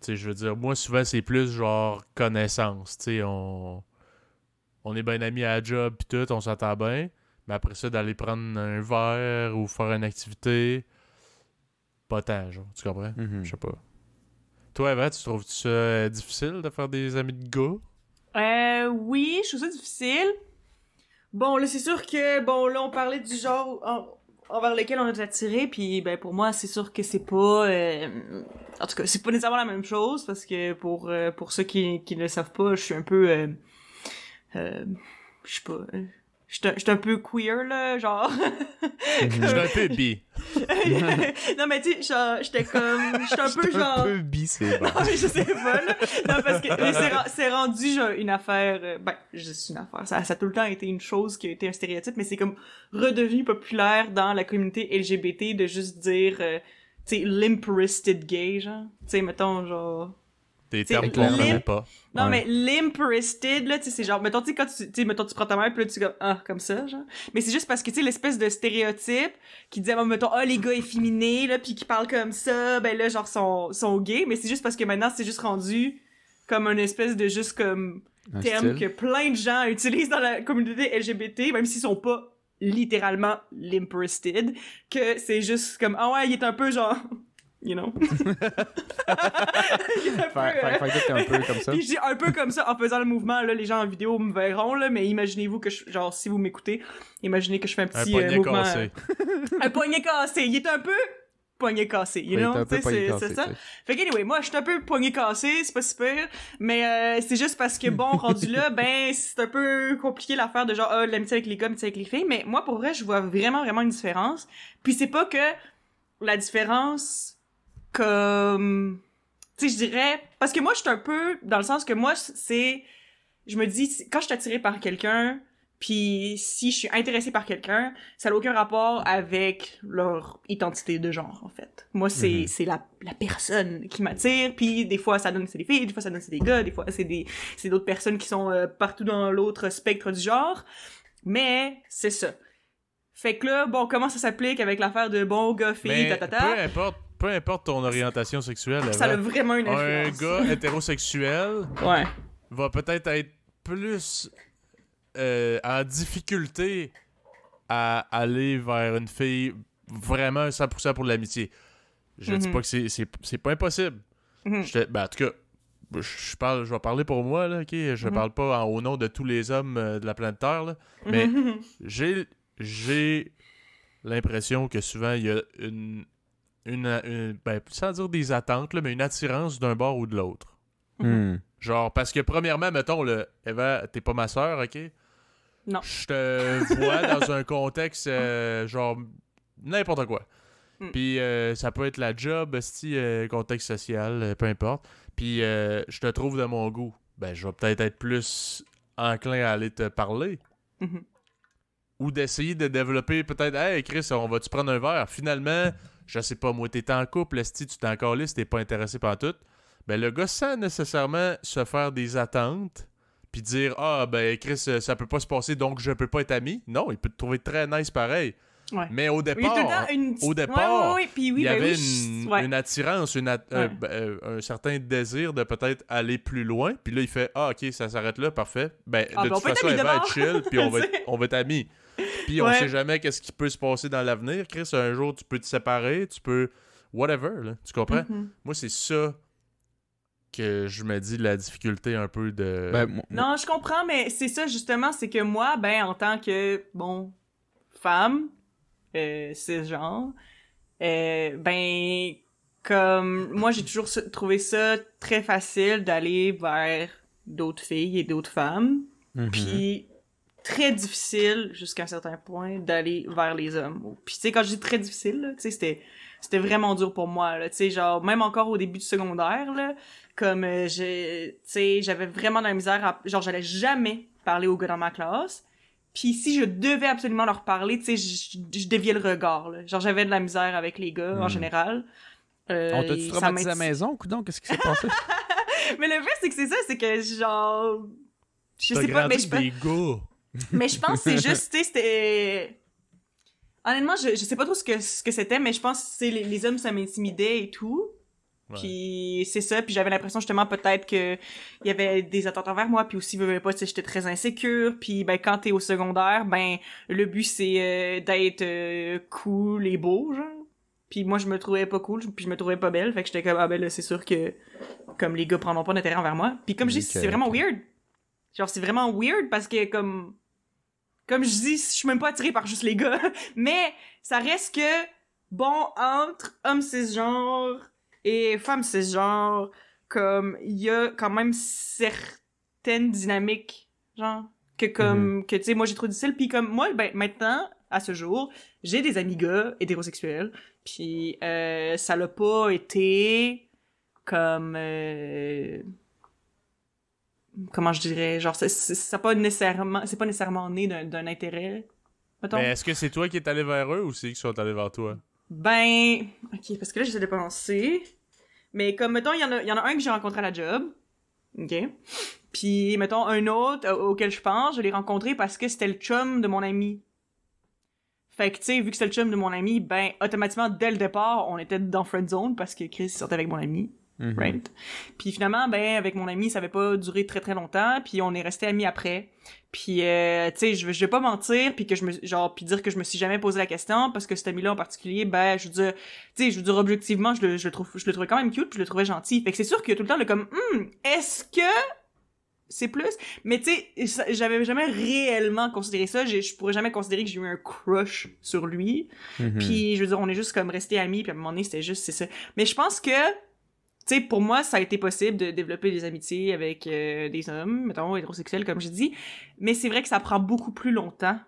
Tu sais, je veux dire, moi, souvent, c'est plus genre connaissance. Tu sais, on, on est bien amis à la job pis tout, on s'entend bien. Mais après ça, d'aller prendre un verre ou faire une activité, pas tant, genre. Tu comprends? Mhm. Je sais pas. Toi, Eva, tu trouves ça euh, difficile de faire des amis de gars? Euh, oui, je trouve ça difficile. Bon, là, c'est sûr que, bon, là, on parlait du genre en- envers lequel on est attiré, puis, ben, pour moi, c'est sûr que c'est pas... euh, en tout cas, c'est pas nécessairement la même chose, parce que pour, euh, pour ceux qui, qui ne le savent pas, je suis un peu... Euh, euh, je sais pas... je suis un- suis peu queer, là, genre... Je suis un peu bi. non, mais tu sais, j'étais comme... J'étais un peu genre... un peu bi, c'est bon. Non, mais je sais pas, là. Non, parce que c'est, ren- c'est rendu genre, une affaire. euh, ben, juste une affaire. Ça, ça a tout le temps été une chose qui a été un stéréotype, mais c'est comme redevenu populaire dans la communauté LGBT de juste dire, euh, tu sais, limp-wristed gay, genre. Tu sais, mettons, genre. Des termes qu'on limp. connaît pas. Non, Ouais. mais limp-wristed, là, tu sais, c'est genre, mettons, tu sais, quand tu, mettons, tu prends ta main, puis là, tu comme, ah, comme ça, genre. Mais c'est juste parce que, tu sais, l'espèce de stéréotype qui disait, ah, mettons, ah, les gars efféminés, là, puis qui parlent comme ça, ben là, genre, sont, sont gays, mais c'est juste parce que maintenant, c'est juste rendu comme une espèce de juste comme Un terme style. que plein de gens utilisent dans la communauté LGBT, même s'ils sont pas littéralement limp-wristed, que c'est juste comme, ah ouais, il est un peu genre, you know? Un euh, fait que t'es un peu comme ça. puis je dis un peu comme ça en faisant le mouvement, là, les gens en vidéo me verront, là, mais imaginez-vous que je, genre, si vous m'écoutez, imaginez que je fais un Un petit euh, poignet mouvement. cassé. euh, un poignet cassé. Il est un peu poignet cassé, you know? un c'est- ça. Fait que anyway, moi, je suis un peu poignet cassé, c'est pas super, mais euh, c'est juste parce que, bon, rendu là, ben, c'est un peu compliqué l'affaire de genre, ah, l'amitié avec les gars, l'amitié avec les filles, mais moi, pour vrai, je vois vraiment, vraiment une différence. Puis c'est pas que la différence comme... Tu sais, je dirais... Parce que moi, je suis un peu... Dans le sens que moi, c'est... Je me dis, quand je suis attirée par quelqu'un, puis si je suis intéressée par quelqu'un, ça n'a aucun rapport avec leur identité de genre, en fait. Moi, c'est Mhm. c'est la, la personne qui m'attire, puis des fois, ça donne que c'est des filles, des fois, ça donne que c'est des gars, des fois, c'est des c'est d'autres personnes qui sont euh, partout dans l'autre spectre du genre. Mais c'est ça. Fait que là, bon, comment ça s'applique avec l'affaire de bon gars, fille, Mais ta, ta, ta, peu importe, peu importe ton orientation sexuelle, ça a Eva, vraiment une un gars hétérosexuel Ouais. va peut-être être plus euh, en difficulté à aller vers une fille vraiment 100% pour l'amitié. Je dis Mhm. pas que c'est- pas impossible. Mhm. Ben, en tout cas, je, parle, je vais parler pour moi, là, ok? Je Mhm. parle pas en- au nom de tous les hommes euh, de la planète Terre, là. Mais Mhm. j'ai j'ai l'impression que souvent il y a une, une, une- ben, sans dire des attentes, là, mais une attirance d'un bord ou de l'autre. Hmm. Genre, parce que premièrement, mettons, le, Eva, t'es pas ma soeur, ok? Non. Je te vois dans un contexte, euh, genre, n'importe quoi. Mm. Puis euh, ça peut être la job, euh, contexte social, euh, peu importe. Puis euh, je te trouve de mon goût. Ben, je vais peut-être être plus enclin à aller te parler. Mhm. Ou d'essayer de développer peut-être, hey Chris, on va-tu prendre un verre? Finalement, je sais pas, moi, t'es en couple, esti, tu t'es encore là, t'es pas intéressé par tout. Ben, le gars, sans nécessairement se faire des attentes, puis dire, ah, ben, Chris, euh, ça peut pas se passer, donc je peux pas être ami. Non, il peut te trouver très nice pareil. Ouais. Mais au départ, une au départ, ouais, ouais, ouais, puis oui, il y ben avait oui, une, je- ouais. une attirance, une at- ben, euh, un certain désir de peut-être aller plus loin. Puis là, il fait Ah, ok, ça s'arrête là, parfait. Ben, Ah, de ben, toute façon, elle va être chill, puis on va être, on va être amis. Puis on Ouais. sait jamais qu'est-ce qui peut se passer dans l'avenir. Chris, un jour, tu peux te séparer, tu peux. Whatever, là. Tu comprends? Mhm. Moi, c'est ça que je me dis la difficulté un peu de. Ben, moi- moi- Non, je comprends, mais c'est ça justement, c'est que moi, ben, en tant que, bon, femme, euh, cisgenre, euh, ben, comme, moi, j'ai toujours trouvé ça très facile d'aller vers d'autres filles et d'autres femmes, Mhm. puis très difficile, jusqu'à un certain point, d'aller vers les hommes. Puis, tu sais, quand je dis très difficile, tu sais, c'était c'était vraiment dur pour moi là tu sais genre même encore au début du secondaire là comme euh, j'ai tu sais j'avais vraiment de la misère à, genre j'allais jamais parler aux gars dans ma classe puis si je devais absolument leur parler tu sais je, je déviais le regard là. genre j'avais de la misère avec les gars en Hmm. général Euh, On t'a-tu traumatisé à la maison, coudon? Qu'est-ce qui s'est passé? mais le fait c'est que c'est ça c'est que genre je sais pas mais je avec des gars. Mais je pense que c'est juste, tu sais, c'était... Honnêtement, je, je sais pas trop ce que, ce que c'était, mais je pense que les, les hommes, ça m'intimidait et tout. Ouais. Puis c'est ça, puis j'avais l'impression justement peut-être que il y avait des attentes envers moi, puis aussi, veux, veux pas, tu j'étais très insécure, puis ben quand t'es au secondaire, ben le but c'est euh, d'être euh, cool et beau, genre. Puis moi je me trouvais pas cool, puis je me trouvais pas belle, fait que j'étais comme ah ben là c'est sûr que comme les gars prendront pas d'intérêt envers moi. Puis comme je dis, Ok, c'est vraiment weird. Genre c'est vraiment weird parce que comme comme je dis, je suis même pas attirée par juste les gars, mais ça reste que bon entre hommes cisgenres et femmes cisgenres, comme il y a quand même certaines dynamiques, genre que comme que tu sais moi j'ai trop difficile puis comme moi ben maintenant à ce jour j'ai des amis gars hétérosexuels puis euh, ça l'a pas été comme euh, comment je dirais genre c'est ça pas nécessairement c'est pas nécessairement né d'un intérêt mettons. Mais est-ce que c'est toi qui es allé vers eux ou c'est eux qui sont allés vers toi? ben ok parce que là j'essaie de penser mais comme mettons il y en a il y en a un que j'ai rencontré à la job. Ok. Puis mettons un autre au- auquel je pense je l'ai rencontré parce que c'était le chum de mon ami. Fait que tu sais vu que c'était le chum de mon ami ben automatiquement dès le départ on était dans friend zone parce que Chris sortait avec mon ami Mhm. right? Puis finalement, ben avec mon ami, ça avait pas duré très très longtemps, puis on est resté amis après. Puis euh, tu sais, je je vais pas mentir, puis que je me genre puis dire que je me suis jamais posé la question parce que cet ami-là en particulier, ben je veux dire, tu sais, je veux dire objectivement, je le je le trouve je le trouvais quand même cute, puis je le trouvais gentil. Fait que c'est sûr que tout le temps le comme Hum, est-ce que c'est plus? Mais tu sais j'avais jamais réellement considéré ça je pourrais jamais considérer que j'ai eu un crush sur lui Mhm. puis je veux dire, on est juste comme restés amis, puis à un moment donné, c'était juste, c'est ça. Mais je pense que, tu sais, pour moi, ça a été possible de développer des amitiés avec euh, des hommes, mettons, hétérosexuels, comme j'ai dit. Mais c'est vrai que ça prend beaucoup plus longtemps,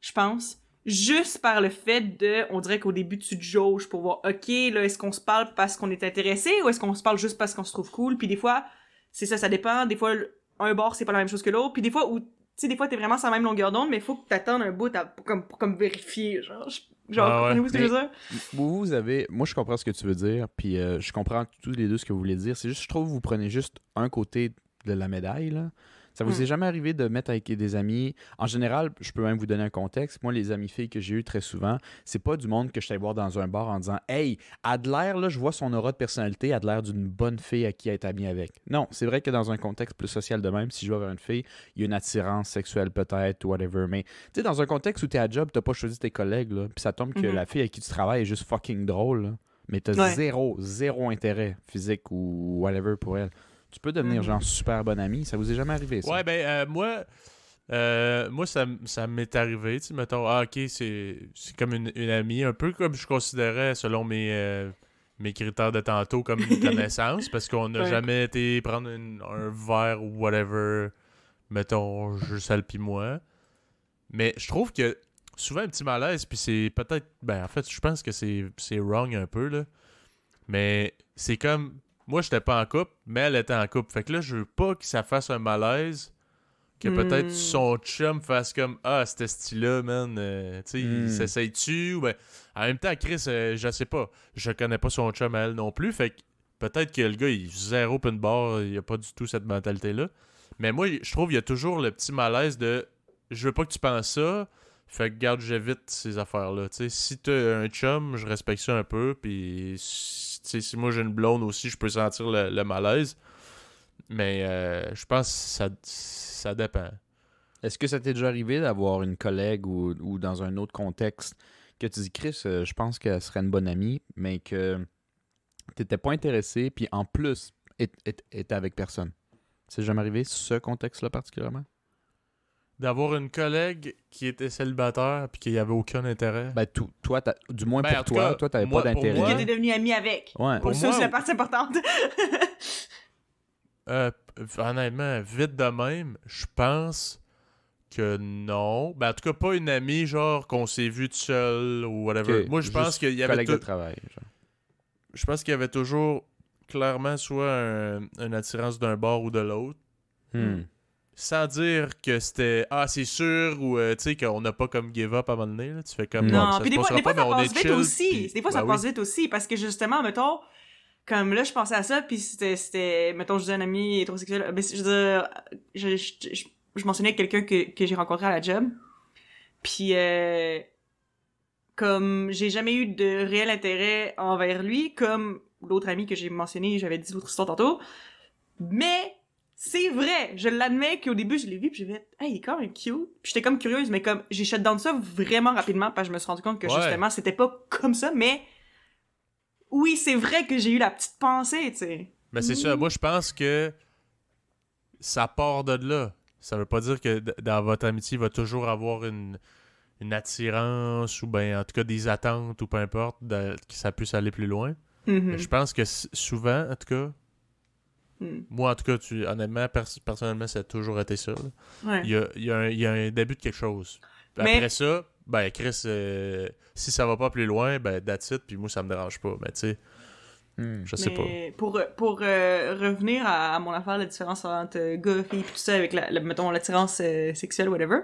je pense. Juste par le fait de, on dirait qu'au début, tu te jauges pour voir, OK, là, est-ce qu'on se parle parce qu'on est intéressé ou est-ce qu'on se parle juste parce qu'on se trouve cool? Puis des fois, c'est ça, ça dépend. Des fois, un bord, c'est pas la même chose que l'autre. Puis des fois, où, tu sais, des fois, t'es vraiment sur la même longueur d'onde, mais faut que t'attendes un bout à- pour, comme, comme vérifier, genre. Genre, Ah ouais. comprenez-vous ce que je veux dire? Vous, vous avez. Moi, je comprends ce que tu veux dire, puis euh, je comprends tous les deux ce que vous voulez dire. C'est juste, je trouve que vous prenez juste un côté de la médaille, là. Ça vous Hmm. est jamais arrivé de mettre avec des amis? En général, je peux même vous donner un contexte. Moi, les amis filles que j'ai eu très souvent, c'est pas du monde que je suis allé voir dans un bar en disant Hey, Adler, là, je vois son aura de personnalité, a de l'air d'une bonne fille à qui être amie avec. Non, c'est vrai que dans un contexte plus social de même, si je vais vers une fille, il y a une attirance sexuelle peut-être, ou whatever. Mais tu sais, dans un contexte où t'es à job, t'as pas choisi tes collègues, là, puis ça tombe que Mhm. la fille avec qui tu travailles est juste fucking drôle, là, mais t'as Ouais. zéro, zéro intérêt physique ou whatever pour elle. Tu peux devenir Mhm. genre super bon ami, ça vous est jamais arrivé ça? Ouais, ben, euh, moi, euh, moi ça, ça m'est arrivé, tu sais, mettons, ah, ok, c'est c'est comme une, une amie, un peu comme je considérais selon mes, euh, mes critères de tantôt comme une connaissance, parce qu'on n'a Ouais. jamais été prendre une- un verre ou whatever, mettons, juste elle pis moi. Mais je trouve que souvent un petit malaise, puis c'est peut-être, ben, en fait, je pense que c'est c'est wrong un peu, là. Mais c'est comme, moi, j'étais pas en couple, mais elle était en couple. Fait que là, je veux pas que ça fasse un malaise. Que peut-être Hmm. son chum fasse comme Ah, c'était style-là, man. euh, tu sais, il Hmm. s'essaye-tu? Ben, en même temps, Chris, euh, je sais pas. Je connais pas son chum à elle non plus. Fait que peut-être que le gars, il zéro open bar. Il a pas du tout cette mentalité-là. Mais moi, je trouve qu'il y a toujours le petit malaise de Je veux pas que tu penses ça. Fait que garde, j'évite ces affaires-là. Tu sais, si t'as un chum, je respecte ça un peu. Puis, si, moi j'ai une blonde aussi, je peux sentir le, malaise. Mais euh, je pense que ça, ça dépend. Est-ce que ça t'est déjà arrivé d'avoir une collègue ou, ou dans un autre contexte que tu dis, Chris, euh, je pense qu'elle serait une bonne amie, mais que t'étais pas intéressé, puis en plus, est- est- était avec personne? C'est jamais arrivé, ce contexte-là particulièrement? D'avoir une collègue qui était célibataire puis qu'il n'y avait aucun intérêt. Ben, tout, toi, t'as- du moins Ben, en pour tout toi, cas, toi, t'avais moi- pas pour d'intérêt. moi- Que t'es devenu ami avec. Ouais. Pour Pour ça, moi, c'est la partie importante. Euh, p- honnêtement, vite de même, je pense que non. Ben, en tout cas, pas une amie, genre qu'on s'est vu tout seul ou whatever. Ok, Moi, je pense juste qu'il y avait collègue de travail. genre. je pense qu'il y avait toujours clairement soit un- une attirance d'un bord ou de l'autre. Hmm. Sans dire que c'était ah c'est sûr ou euh, tu sais qu'on n'a pas comme give up à un moment donné là. tu fais comme Non, Non, ça puis des fois, des fois pas, ça passe vite chill, aussi. puis- Des fois, ça ben passe oui. vite aussi parce que justement, mettons, comme là, je pensais à ça, puis c'était, c'était, mettons, je dis à un ami hétérosexuel, mais je veux dire, je, je, je, je mentionnais quelqu'un que, que j'ai rencontré à la job, puis euh, comme j'ai jamais eu de réel intérêt envers lui, comme l'autre ami que j'ai mentionné, j'avais dit l'autre histoire tantôt, mais c'est vrai, je l'admets qu'au début je l'ai vu puis j'ai fait hey il est quand même cute. Puis j'étais comme curieuse mais comme j'ai shut down ça vraiment rapidement parce que je me suis rendu compte que Ouais. justement c'était pas comme ça mais oui, c'est vrai que j'ai eu la petite pensée, tu sais. Mais c'est ça, moi je pense que ça part de là. Ça veut pas dire que dans votre amitié, il va toujours avoir une, une attirance ou ben en tout cas des attentes ou peu importe de- que ça puisse aller plus loin. Mhm. Mais je pense que souvent, en tout cas, Mhm. moi en tout cas, tu, honnêtement, pers- personnellement, ça a toujours été ça. Ouais. Il y a, il y a un, il y a un début de quelque chose. Mais- Après ça, ben Chris, euh, si ça va pas plus loin, ben that's it, puis moi ça me dérange pas. Mais tu sais, Hmm. je sais pas. Pour, pour euh, revenir à, à mon affaire, la différence entre euh, gars, filles, tout ça, avec, la, la- mettons, l'attirance euh, sexuelle, whatever.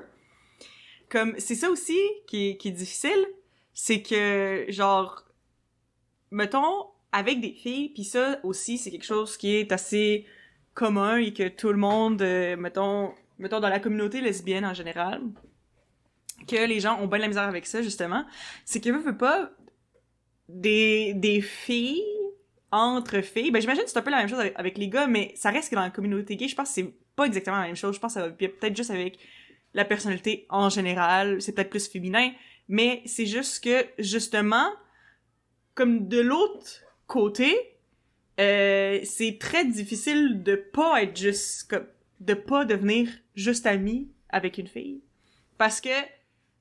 Comme, c'est ça aussi qui est, qui est difficile, c'est que, genre, mettons, avec des filles, puis ça aussi, c'est quelque chose qui est assez commun et que tout le monde, euh, mettons, mettons, dans la communauté lesbienne en général, que les gens ont bien de la misère avec ça, justement, c'est veux, veux pas, des, des filles entre filles. Ben, j'imagine que c'est un peu la même chose avec les gars, mais ça reste que dans la communauté gay, je pense que c'est pas exactement la même chose. Je pense que ça va peut-être juste avec la personnalité en général. C'est peut-être plus féminin. Mais c'est juste que, justement, comme de l'autre côté, euh, c'est très difficile de pas être juste, de pas devenir juste ami avec une fille. Parce que,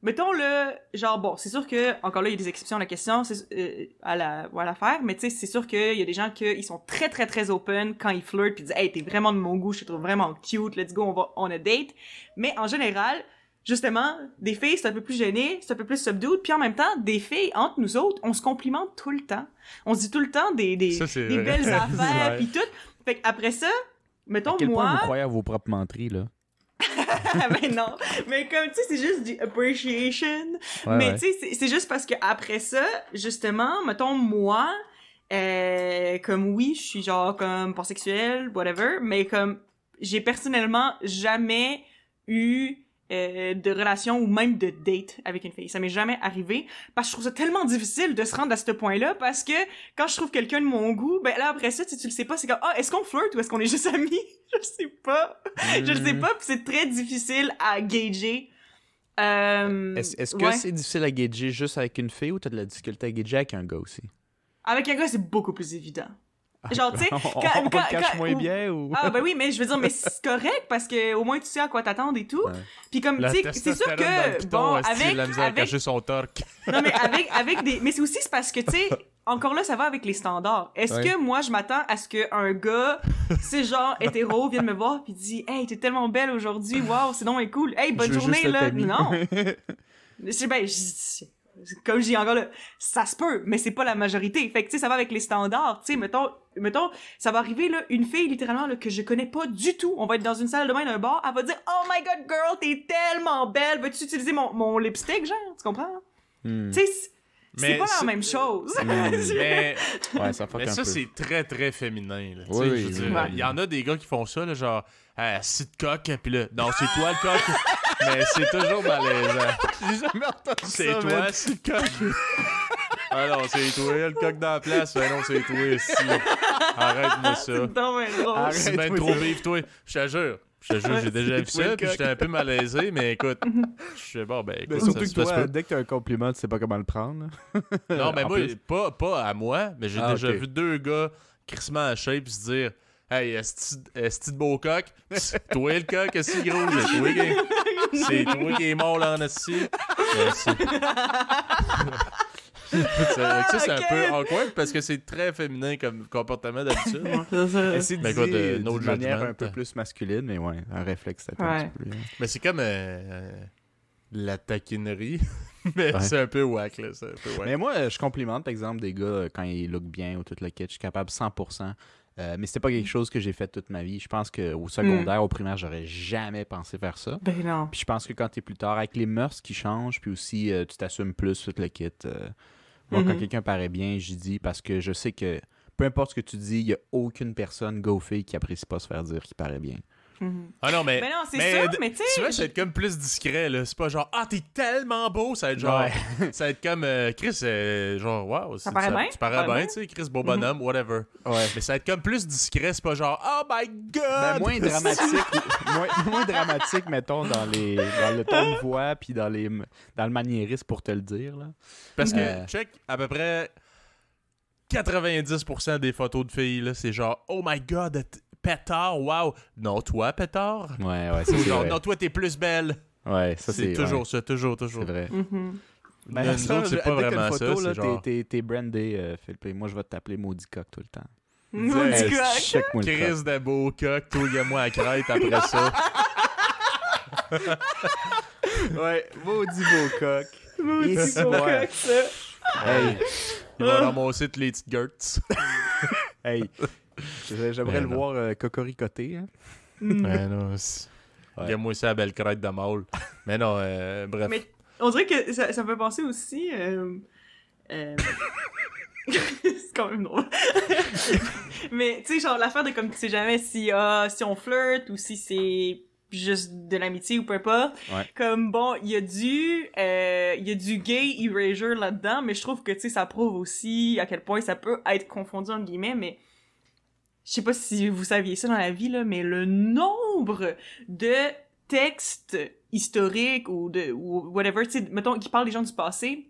mettons le genre bon c'est sûr que encore là il y a des exceptions à la question euh, à la à l'affaire mais tu sais c'est sûr qu'il y a des gens qui sont très très très open quand ils flirtent puis disent hey t'es vraiment de mon goût je te trouve vraiment cute let's go on a date mais en général justement des filles c'est un peu plus gêné c'est un peu plus subdued puis en même temps des filles entre nous autres on se complimente tout le temps. On se dit tout le temps des des, Ça, des belles affaires puis tout. Fait qu'après ça mettons À quel point moi vous croyez à vos propres menteries, là? mais non. Mais comme tu sais c'est juste du appreciation. Ouais, mais ouais. tu sais, c'est- c'est juste parce que après ça, justement, mettons moi, euh, comme oui, je suis genre comme pansexuel, whatever, mais comme j'ai personnellement jamais eu euh, de relation ou même de date avec une fille. Ça m'est jamais arrivé parce que je trouve ça tellement difficile de se rendre à ce point-là parce que quand je trouve quelqu'un de mon goût, ben là après ça, tu, tu le sais pas, c'est comme ah est-ce qu'on flirte ou est-ce qu'on est juste amis? Je sais pas, je le sais Hmm. pas, puis c'est très difficile à gager. Euh, Est-ce que ouais. c'est difficile à gager juste avec une fille ou t'as de la difficulté à gager avec un gars aussi? Avec un gars, c'est beaucoup plus évident. Genre, tu sais, on, quand- on le quand- cache quand- moins ou- bien ou... Ah, ben oui, mais je veux dire, mais c'est correct parce que au moins tu sais à quoi t'attendre et tout. Ouais. Puis comme, tu sais, c'est sûr que, piton, bon, avec, la misère à avec, cacher son torque? non, mais avec, avec des, mais c'est aussi parce que, tu sais, encore là, ça va avec les standards. Est-ce Ouais. que moi, je m'attends à ce qu'un gars, c'est genre hétéro, vienne me voir puis dit, hey, t'es tellement belle aujourd'hui, waouh, c'est donc cool. Hey, bonne Je journée, là. Non. C'est ben, je- comme je dis encore là, ça se peut, mais c'est pas la majorité. Fait que tu sais, ça va avec les standards. Tu sais, mettons, mettons, ça va arriver là, une fille littéralement là, que je connais pas du tout. On va être dans une salle de bain d'un bar, elle va dire Oh my god, girl, t'es tellement belle. Veux-tu utiliser mon, mon lipstick, genre? Tu comprends? Hmm. Tu sais, c'est- pas la même chose. Hmm. Mais, Ouais, ça mais c'est très très féminin. Oui, oui, oui. Il y en a des gars qui font ça, là, genre, ah, si de coq, puis là, non, c'est toi le coq. Mais c'est toujours malaisant. J'ai jamais entendu C'est toi, c'est le coq. ah non, c'est toi, le coq dans la place. Ben non, c'est toi ici. Arrête-moi ça. C'est bien trop vif, toi. Je te jure. Je te jure, j'ai déjà vu ça, puis j'étais un peu malaisé, mais écoute, je sais bon, ben écoute, Mais ça, surtout que toi, pas. dès que t'as un compliment, tu sais pas comment le prendre. Non, mais En moi, pas, pas à moi, mais j'ai Ah, déjà vu deux gars crissement à shape se dire Hey, est-ce de beau coq C'est toi le coq, c'est gros, c'est toi qui C'est toi qui est mort là en assis. C'est- C'est- ça, c'est un peu awkward parce que c'est très féminin comme comportement d'habitude. C'est ça. Essaye de Ben, dire écoute, euh, no manière un peu plus masculine, mais ouais, un réflexe peut-être un Ouais. petit peu plus. hein. Mais c'est comme euh, euh, la taquinerie. mais Ouais. c'est un peu whack, là. C'est un peu whack. Mais moi, je complimente, par exemple, des gars euh, quand ils look bien ou tout le kit. Je suis capable 100%. Euh, mais c'était pas quelque chose que j'ai fait toute ma vie. Je pense qu'au secondaire, au primaire, j'aurais jamais pensé faire ça. Ben non. Puis je pense que quand t'es plus tard, avec les mœurs qui changent, puis aussi euh, tu t'assumes plus tout le kit. euh, moi, quand Mhm. quelqu'un paraît bien, j'y dis parce que je sais que peu importe ce que tu dis, il y a aucune personne, fille, qui apprécie pas se faire dire qu'il paraît bien. Mhm. Ah non, mais. Ben non, c'est mais ça, d- mais tu Tu sais. vois, ça va être comme plus discret, là. C'est pas genre, ah, t'es tellement beau. Ça va être genre. Ouais. ça va être comme, euh, Chris, euh, genre, waouh. Ça c'est- paraît bien, Tu parais bien, tu sais, Chris, beau bonhomme, whatever. Ouais. Mais ça va être comme plus discret. C'est pas genre, oh my god. Ben, moins dramatique, moins, moins dramatique, mettons, dans, les, dans le ton de voix, puis dans, les, dans le maniérisme pour te le dire. Là. Parce que, Euh. check, à peu près 90% des photos de filles, là, c'est genre, oh my god, pétard, wow. Non, toi, pétard? Ouais, ouais, ça c'est genre, vrai. non, toi, t'es plus belle. Ouais, ça C'est c'est toujours ouais, ça, toujours, toujours. c'est vrai. Mhm. Ben, Nous ça, autres, c'est pas vraiment une photo, ça, là, c'est t'es- genre- T'es t'es brandé, euh, Philippe. et Moi, je vais t'appeler Maudit Coq tout le temps. Maudit Hey, coq. Chris de beau coq, toi, y a moi à crête après ça. Ouais, maudit beau coq. Maudit beau coq, ça. Hey, Il va ramasser toutes les petites girts. hey. J'aimerais Ben le non. voir euh, cocoricoter. Hein. Mm. Ouais, non. Ouais. Y a moi aussi la belle crête de mâle. Mais non, euh, bref. Mais on dirait que ça, ça me fait penser aussi. Euh, euh, c'est quand même drôle. Mais tu sais, genre l'affaire de comme tu sais jamais si, ah, si on flirte ou si c'est juste de l'amitié ou peu importe. Ouais. Comme bon, il y a du euh, il y a du gay erasure là-dedans, mais je trouve que tu sais ça prouve aussi à quel point ça peut être confondu entre guillemets, mais je sais pas si vous saviez ça dans la vie là, mais le nombre de textes historiques ou de ou whatever, mettons qui parlent des gens du passé,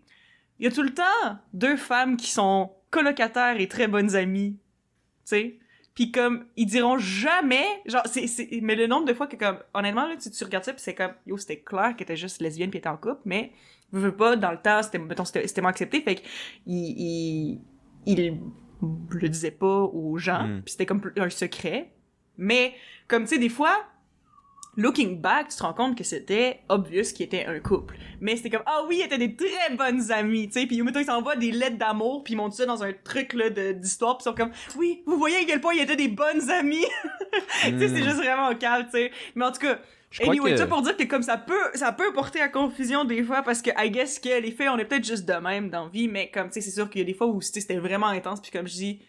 il y a tout le temps deux femmes qui sont colocataires et très bonnes amies, tu sais. Puis comme ils diront jamais, genre c'est c'est mais le nombre de fois que comme honnêtement là tu, tu regardes ça puis c'est comme yo c'était clair qu'elle était juste lesbienne elle était en couple mais veux, veux pas dans le temps c'était mettons c'était moins accepté fait que il il le disait pas aux gens Mm. puis c'était comme un secret mais comme tu sais des fois looking back tu te rends compte que c'était obvious qu'ils étaient un couple mais c'était comme ah oui ils étaient des très bonnes amies tu sais puis mettons ils s'envoient des lettres d'amour puis ils montent ça dans un truc là de d'histoire puis ils sont comme oui vous voyez à quel point ils étaient des bonnes amies tu sais c'est Hmm. juste vraiment calme tu sais mais en tout cas Je crois anyway que... ça pour dire que comme ça peut ça peut porter à confusion des fois parce que I guess que les filles on est peut-être juste de même dans la vie mais comme tu sais c'est sûr qu'il y a des fois où c'était vraiment intense puis comme je dis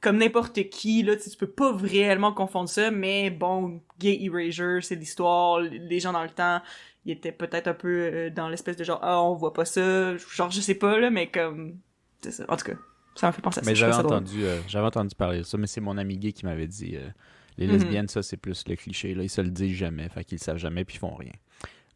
comme n'importe qui là tu peux pas réellement confondre ça mais bon gay erasure c'est l'histoire les gens dans le temps ils étaient peut-être un peu euh, dans l'espèce de genre ah on voit pas ça genre je sais pas là mais comme c'est ça. En tout cas ça m'a fait penser à ça Mais j'avais entendu, euh, j'avais entendu parler de ça, mais c'est mon ami gay qui m'avait dit euh, les Mhm. lesbiennes, ça c'est plus le cliché. Là, ils se le disent jamais, fait qu'ils le savent jamais puis ils font rien.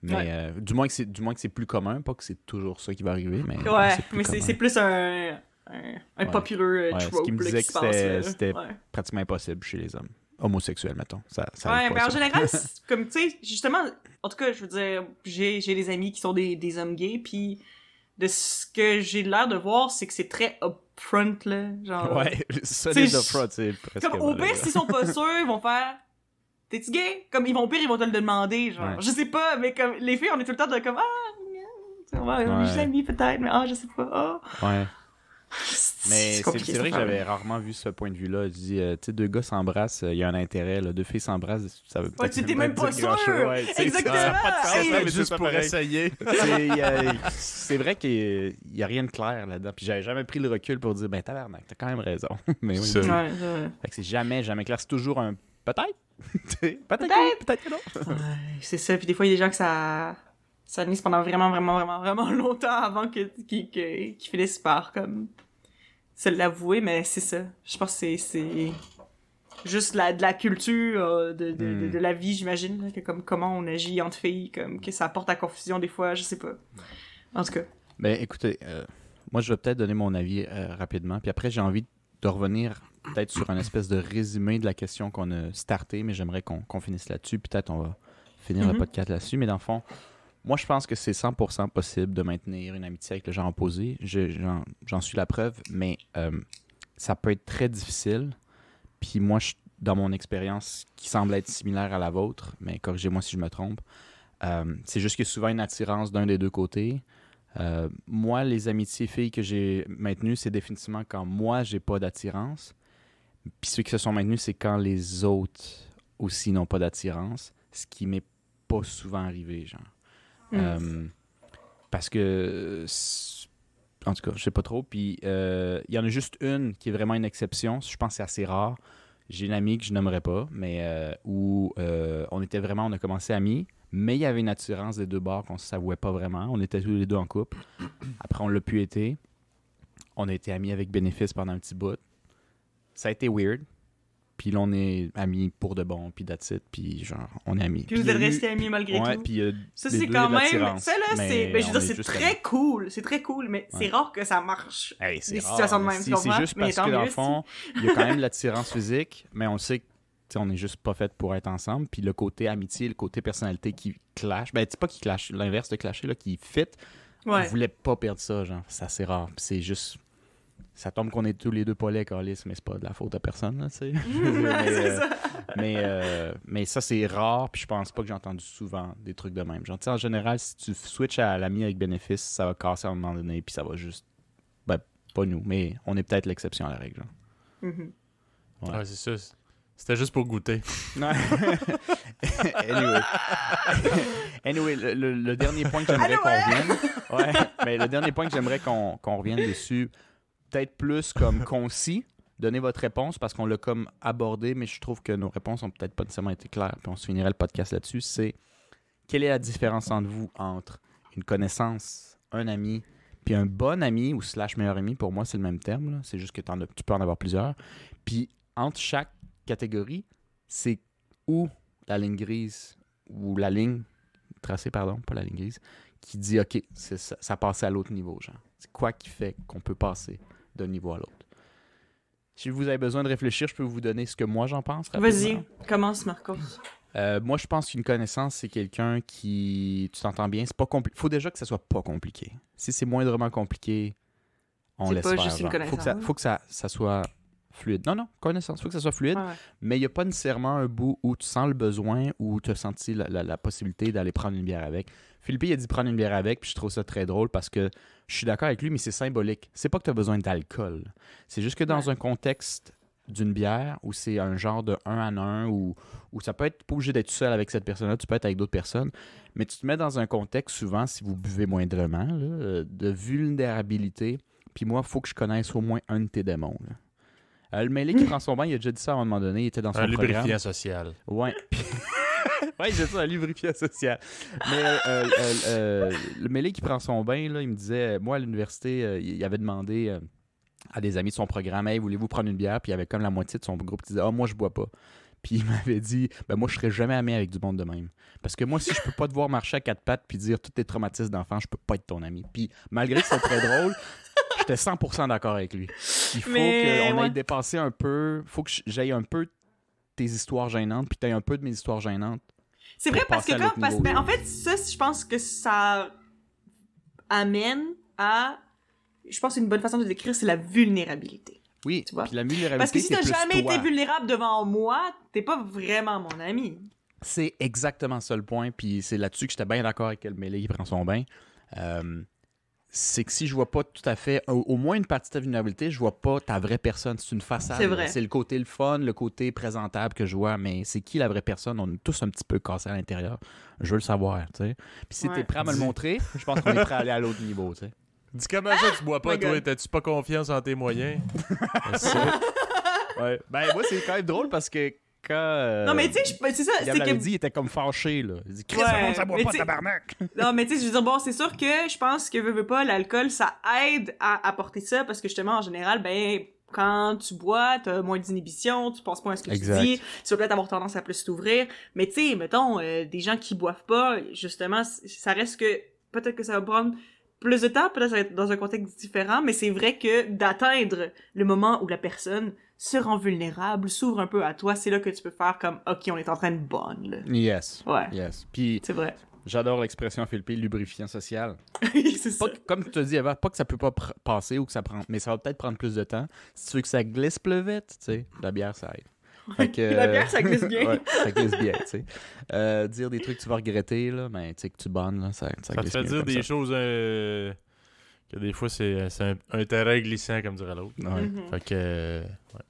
Mais Ouais. euh, du moins que c'est du moins que c'est plus commun, pas que c'est toujours ça qui va arriver, mais ouais mais c'est plus un un, un Ouais. popular euh, ce qui me disait que c'était- pratiquement impossible chez les hommes homosexuels, mettons. Ça, ça Ouais, mais en ça. général, comme, tu sais, justement, en tout cas, je veux dire, j'ai, j'ai des amis qui sont des, des hommes gays, puis de ce que j'ai l'air de voir, c'est que c'est très upfront, là, genre... Ouais, solide de fraude, c'est presque. Comme, au pire, s'ils sont pas sûrs, ils vont faire... T'es-tu gay? Comme, ils vont au pire, ils vont te le demander, genre. Ouais. Je sais pas, mais comme, les filles, on est tout le temps de comme, ah, c'est vraiment, Ouais. peut-être, mais ah, je sais pas, ah. Ouais. Mais c'est vrai que j'avais rarement vu ce point de vue-là. Je dis, euh, tu sais, deux gars s'embrassent, euh, il y a un intérêt. Là. Deux filles s'embrassent, ça veut Ouais, peut-être même pas dire sûr! Ouais, Exactement! ça a pas de sens, Hey! là, mais juste pour pareil. essayer. C'est il y a- c'est vrai qu'il n'y a rien de clair là-dedans. Puis j'avais jamais pris le recul pour dire, ben tabarnak, t'as quand même raison. Mais oui. Ouais, c'est jamais, jamais clair. C'est toujours un peut-être, peut-être que peut-être que non. Ouais, c'est ça. Puis des fois, il y a des gens que ça, ça pendant vraiment, vraiment, vraiment, vraiment longtemps avant que, qu'ils, que- qu'ils finissent par, comme, se l'avouer, mais c'est ça. Je pense que c'est, c'est juste la, de la culture, euh, de, Hmm. de la vie, j'imagine, que comme, comment on agit entre filles, comme, que ça porte à confusion des fois, je sais pas. En tout cas. Ben écoutez, euh, moi je vais peut-être donner mon avis euh, rapidement, puis après j'ai envie de revenir peut-être sur un espèce de résumé de la question qu'on a starté, mais j'aimerais qu'on finisse là-dessus. Peut-être on va finir le Mhm. podcast là-dessus, mais dans le fond, moi je pense que c'est 100% possible de maintenir une amitié avec le genre opposé. Je- J'en suis la preuve, mais euh, ça peut être très difficile. Puis moi, dans mon expérience, qui semble être similaire à la vôtre, mais corrigez-moi si je me trompe, euh, c'est juste qu'il y a souvent une attirance d'un des deux côtés. Euh, moi, les amitiés filles que j'ai maintenues, c'est définitivement quand moi, j'ai pas d'attirance. Puis ceux qui se sont maintenus, c'est quand les autres aussi n'ont pas d'attirance, ce qui m'est pas souvent arrivé, genre. Mm. Euh, parce que, en tout cas, je sais pas trop. Puis euh, il y en a juste une qui est vraiment une exception. Je pense que c'est assez rare. J'ai une amie que je nommerai pas, mais euh, où on était vraiment, on a commencé amis, mais il y avait une attirance des deux bords qu'on ne s'avouait pas vraiment. On était tous les deux en couple. Après, on l'a pu été. On a été amis avec bénéfice pendant un petit bout. Ça a été weird. Puis là, on est amis pour de bon, puis that's it, puis genre, on est amis. Puis vous êtes restés amis malgré Ouais, tout. puis euh, Ça, c'est quand il y a de même. Ça, là, mais c'est. Ben, je veux on dire, est c'est juste très amis. cool. C'est très cool, mais c'est rare que ça marche. Hey, c'est situations de même, si- C'est juste Mais parce que dans le fond, il y a quand même l'attirance physique, mais on sait que on est juste pas fait pour être ensemble. Puis le côté amitié, le côté personnalité qui clash, ben c'est pas qui clash, l'inverse de clasher, là, qui fit, on Ouais. voulait pas perdre ça, genre. C'est assez rare. Puis c'est juste. Ça tombe qu'on est tous les deux pas Carlis, mais c'est pas de la faute à personne, là, tu sais. mais, euh, ça. mais, euh, mais ça, c'est rare, puis je pense pas que j'ai entendu souvent des trucs de même. Genre, tu sais, en général, si tu switches à l'ami avec bénéfice, ça va casser à un moment donné, puis ça va juste. Ben, pas nous, mais on est peut-être l'exception à la règle. genre. Mhm. Ouais. Ouais, c'est ça. C'était juste pour goûter. Non. anyway. anyway, le, le- le dernier point que j'aimerais qu'on revienne. Ouais, mais le dernier point que j'aimerais qu'on qu'on revienne dessus, peut-être plus comme concis. Donnez votre réponse parce qu'on l'a comme abordé, mais je trouve que nos réponses ont peut-être pas nécessairement été claires. Puis on se finirait le podcast là-dessus. C'est quelle est la différence entre vous entre une connaissance, un ami, puis un bon ami ou slash meilleur ami? Pour moi, c'est le même terme. C'est juste que tu peux en avoir plusieurs. Puis entre chaque catégorie, c'est où la ligne grise ou la ligne tracée, pardon, pas la ligne grise, qui dit OK, ça, ça passe à l'autre niveau, genre. C'est quoi qui fait qu'on peut passer d'un niveau à l'autre? Si vous avez besoin de réfléchir, je peux vous donner ce que moi j'en pense. Vas-y, commence, Marcos. Euh, moi, je pense qu'une connaissance, c'est quelqu'un qui. Tu t'entends bien. C'est pas compliqué. faut déjà que ça soit pas compliqué. Si c'est moindrement compliqué, on laisse pas faire. juste une genre. Faut que, ça, connaissance. faut que ça, ça soit fluide. Non, non, connaissance. faut que ça soit fluide. Ouais. Mais il n'y a pas nécessairement un bout où tu sens le besoin ou tu as senti la, la- la possibilité d'aller prendre une bière avec. Philippe, il a dit prendre une bière avec, puis je trouve ça très drôle parce que je suis d'accord avec lui, mais c'est symbolique. C'est pas que tu as besoin d'alcool. C'est juste que dans Ouais. un contexte d'une bière où c'est un genre de un à un ou où ça peut être pas obligé d'être seul avec cette personne-là, tu peux être avec d'autres personnes, mais tu te mets dans un contexte souvent, si vous buvez moindrement, là, de vulnérabilité. Puis moi, il faut que je connaisse au moins un de tes démons. là. Euh, le mêlé qui prend son bain, il a déjà dit ça à un moment donné, il était dans son Un programme. lubrifiant social. Ouais. ouais, j'ai ça, un lubrifiant social. Mais euh, euh, le mêlé qui prend son bain, là, il me disait, moi à l'université, il avait demandé à des amis de son programme, hey, voulez-vous prendre une bière? Puis il y avait comme la moitié de son groupe qui disait, ah, moi je bois pas. Puis il m'avait dit, ben moi je serais jamais ami avec du monde de même. Parce que moi, si je peux pas te voir marcher à quatre pattes puis dire tous tes traumatismes d'enfant, je peux pas être ton ami. Puis malgré que c'est très drôle, j'étais 100% d'accord avec lui. Il faut Mais, qu'on ouais. aille dépasser un peu, faut que j'aille un peu tes histoires gênantes, puis t'aies un peu de mes histoires gênantes. C'est vrai parce que quand, parce, ben, en fait, ça, je pense que ça amène à, je pense, une bonne façon de décrire, c'est la vulnérabilité. Oui, Tu vois? puis la vulnérabilité, Parce que si t'as jamais toi. été vulnérable devant moi, t'es pas vraiment mon ami. C'est exactement ça le point, puis c'est là-dessus que j'étais bien d'accord avec le mêlé qui prend son bain. Euh, c'est que si je vois pas tout à fait, au, au moins une partie de ta vulnérabilité, je vois pas ta vraie personne. C'est une façade. C'est vrai. C'est le côté le fun, le côté présentable que je vois, mais c'est qui la vraie personne? On est tous un petit peu cassés à l'intérieur. Je veux le savoir, tu sais. Puis si Ouais. t'es prêt à me le montrer, je pense qu'on est prêt à aller à l'autre niveau, tu sais. Dis comment ça, tu bois pas, toi? T'as-tu pas confiance en tes moyens? Ouais. Ben, moi, c'est quand même drôle parce que quand. euh, Non, mais tu sais, c'est ça, il c'est que dit, il était comme fâché, là. Il dit, Chris, Ouais, le monde, ça boit pas, tabarnak! Non, mais tu sais, je veux dire, bon, c'est sûr que je pense que, veux, veux pas, l'alcool, ça aide à apporter ça, parce que justement, en général, ben, quand tu bois, t'as moins d'inhibition, tu penses pas à ce que Exact. tu dis, tu vas peut-être avoir tendance à plus t'ouvrir, mais tu sais, mettons, euh, des gens qui boivent pas, justement, ça reste que, peut-être que ça va prendre plus de temps, peut-être ça va être dans un contexte différent, mais c'est vrai que d'atteindre le moment où la personne se rend vulnérable, s'ouvre un peu à toi, c'est là que tu peux faire comme, ok, on est en train de bonne, là. Yes. Ouais, Yes. Puis, c'est vrai. j'adore l'expression Philippe, lubrifiant social. c'est ça. Pas que- comme tu te dis avant, pas que ça peut pas pr- passer ou que ça prend, mais ça va peut-être prendre plus de temps. Si tu veux que ça glisse plus vite, tu sais, la bière, ça aide. Fait que, La bière, ça glisse bien. ouais, ça glisse bien, tu sais. Euh, dire des trucs que tu vas regretter, là, mais tu sais, que tu bonnes, là, ça, ça Ça te glisse fait bien dire des ça. choses euh, que des fois c'est c'est un, un terrain glissant, comme dirait l'autre. Ouais. Mhm. Fait que. euh,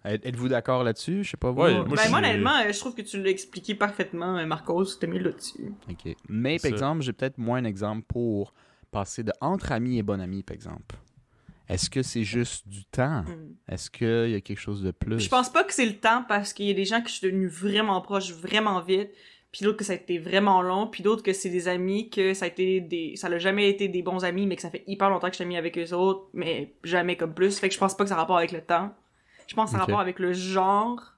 ouais. Êtes-vous d'accord là-dessus? Je sais pas vous. Ouais, là. moi, ben, je moi, honnêtement, euh, je trouve que tu l'as expliqué parfaitement, euh, Marcos, t'as mis là-dessus. OK. Mais, par exemple, j'ai peut-être moins un exemple pour passer de entre amis et bon ami, par exemple. Est-ce que c'est juste du temps? Mm. Est-ce qu'il y a quelque chose de plus? Je pense pas que c'est le temps parce qu'il y a des gens que je suis devenue vraiment proche vraiment vite, puis d'autres que ça a été vraiment long, puis d'autres que c'est des amis que ça a été des ça l'a jamais été des bons amis mais que ça fait hyper longtemps que je suis amie avec eux autres, mais jamais comme plus. Fait que je pense pas que ça a rapport avec le temps. Je pense que ça a rapport avec le genre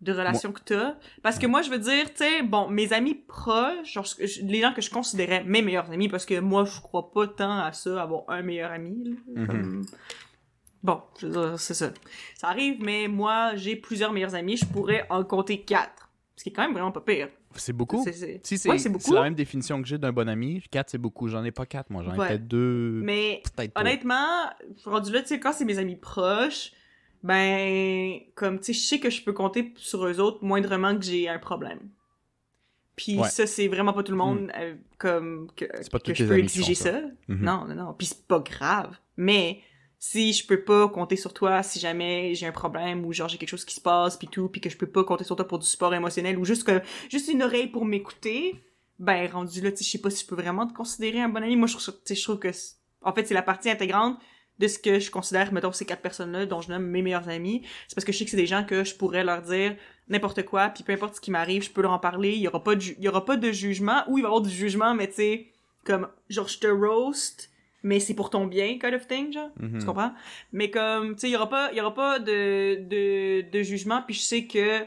de relation que t'as. Parce que moi, je veux dire, tu sais, bon, mes amis proches, genre, les gens que je considérais mes meilleurs amis, parce que moi, je crois pas tant à ça, avoir un meilleur ami, là, Mhm. comme- Bon, je veux dire, c'est ça. Ça arrive, mais moi, j'ai plusieurs meilleurs amis, je pourrais en compter quatre. Ce qui est quand même vraiment pas pire. C'est beaucoup? C'est- Si c'est Ouais, c'est beaucoup. la même définition que j'ai d'un bon ami, 4 c'est beaucoup. J'en ai pas 4, moi. J'en ai Ouais. peut-être 2. Mais honnêtement, rendu là, tu sais, quand c'est mes amis proches, ben, comme, tu sais, je sais que je peux compter sur eux autres moindrement que j'ai un problème. Puis Ouais. ça, c'est vraiment pas tout le monde, euh, comme, que, pas que je peux exiger ça. Mhm. Non, non, non. Puis c'est pas grave. Mais si je peux pas compter sur toi si jamais j'ai un problème ou genre j'ai quelque chose qui se passe puis tout, puis que je peux pas compter sur toi pour du support émotionnel ou juste que juste une oreille pour m'écouter, ben rendu là, tu sais, je sais pas si je peux vraiment te considérer un bon ami. Moi, je trouve, je trouve que en fait c'est la partie intégrante de ce que je considère, mettons, ces quatre personnes-là dont je nomme mes meilleurs amis. C'est parce que je sais que c'est des gens que je pourrais leur dire n'importe quoi, puis peu importe ce qui m'arrive, je peux leur en parler. Il y aura pas de, il y aura pas de jugement, ou il va y avoir du jugement, mais tu sais, comme genre je te roast, mais c'est pour ton bien, kind of thing, genre. Mhm. Tu comprends? Mais comme, tu sais, il y aura pas, y aura pas de, de, de jugement, puis je sais que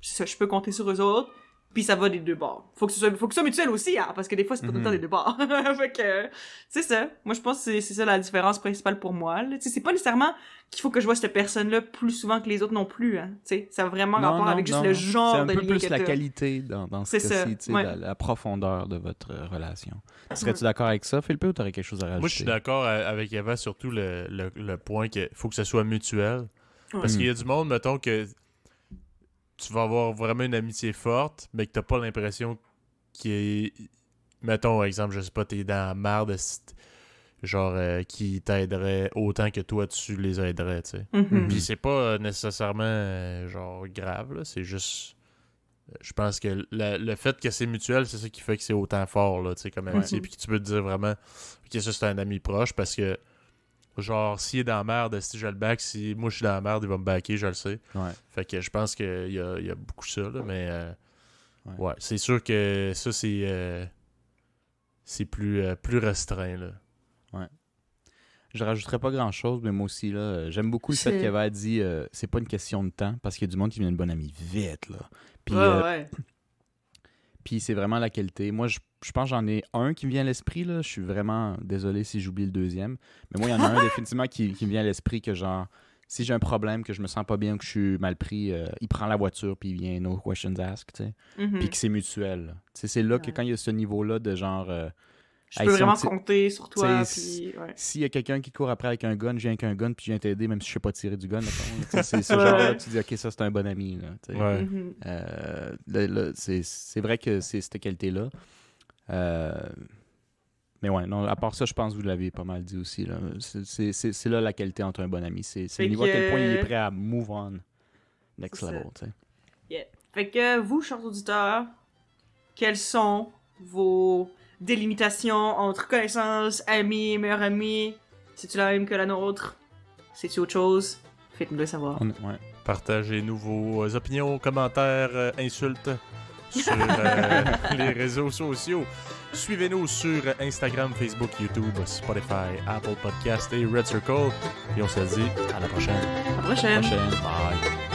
ça, je peux compter sur eux autres, puis ça va des deux bords. Faut que ce soit, faut que ce soit mutuel aussi, hein, parce que des fois, c'est pas tout le temps Mhm. des deux bords. fait que, c'est ça. Moi, je pense que c'est- c'est ça la différence principale pour moi. Tu c'est pas nécessairement qu'il faut que je vois cette personne-là plus souvent que les autres non plus, hein. Tu sais, ça a vraiment Non, rapport non, avec juste non. le C'est genre un de peu lien plus que la t'as. qualité dans, dans ce C'est cas-ci, ouais. la, la profondeur de votre relation. Serais-tu d'accord avec ça, Philippe, ou t'aurais quelque chose à rajouter? Moi, je suis d'accord avec Eva, surtout le, le, le point qu'il faut que ce soit mutuel. Ouais. Parce Mm. qu'il y a du monde, mettons, que tu vas avoir vraiment une amitié forte, mais que t'as pas l'impression qu'il est. Mettons, exemple, je sais pas, t'es dans la merde, st- genre, euh, qui t'aiderait autant que toi, tu les aiderais, tu sais. Mhm. Puis c'est pas euh, nécessairement, euh, genre, grave, là, c'est juste. Je pense que la- le fait que c'est mutuel, c'est ça qui fait que c'est autant fort, là, tu sais, comme amitié. Puis que tu peux te dire vraiment que ça, c'est un ami proche parce que, genre, s'il est dans la merde, si je le back, si moi je suis dans la merde, il va me backer, je le sais. Ouais. Fait que je pense qu'il y a, il y a beaucoup ça, là, mais euh, Ouais. ouais, c'est sûr que ça, c'est euh, c'est plus, euh, plus restreint, là. Je rajouterais pas grand-chose, mais moi aussi, là, j'aime beaucoup le fait qu'elle a dit euh, c'est pas une question de temps, parce qu'il y a du monde qui devient une bonne amie vite, là. Puis, ouais, euh, ouais. Puis c'est vraiment la qualité. Moi, je, je pense j'en ai un qui me vient à l'esprit. là. Je suis vraiment désolé si j'oublie le deuxième. Mais moi, il y en a un définitivement qui, qui me vient à l'esprit que genre, si j'ai un problème, que je me sens pas bien, que je suis mal pris, euh, il prend la voiture puis il vient no questions asked, tu sais. Mhm. Puis que c'est mutuel. c'est là que quand il y a ce niveau-là de genre, euh, Je Hey, peux si vraiment compter sur toi, ouais. s'il y a quelqu'un qui court après avec un gun, je viens avec un gun puis je viens t'aider, même si je sais pas tirer du gun, c'est ce Ouais. genre-là, tu dis, ok, ça c'est un bon ami. Ouais. Mhm. Euh, c'est, vrai que c'est cette qualité-là. Euh, mais ouais, non, à part ça, je pense que vous l'avez pas mal dit aussi. Là. C'est, là la qualité entre un bon ami. C'est, le niveau à quel point il est prêt à move on. Next level, sais. Fait que vous, chers auditeurs, quelles sont vos délimitations entre connaissances, amis, meilleurs amis? C'est-tu la même que la nôtre? C'est-tu autre chose? Faites-nous le savoir. On- ouais. Partagez-nous vos euh, opinions, commentaires, euh, insultes sur euh, les réseaux sociaux. Suivez-nous sur Instagram, Facebook, YouTube, Spotify, Apple Podcast et Red Circle. Et on se dit à la prochaine. À la prochaine. Prochaine. Bye.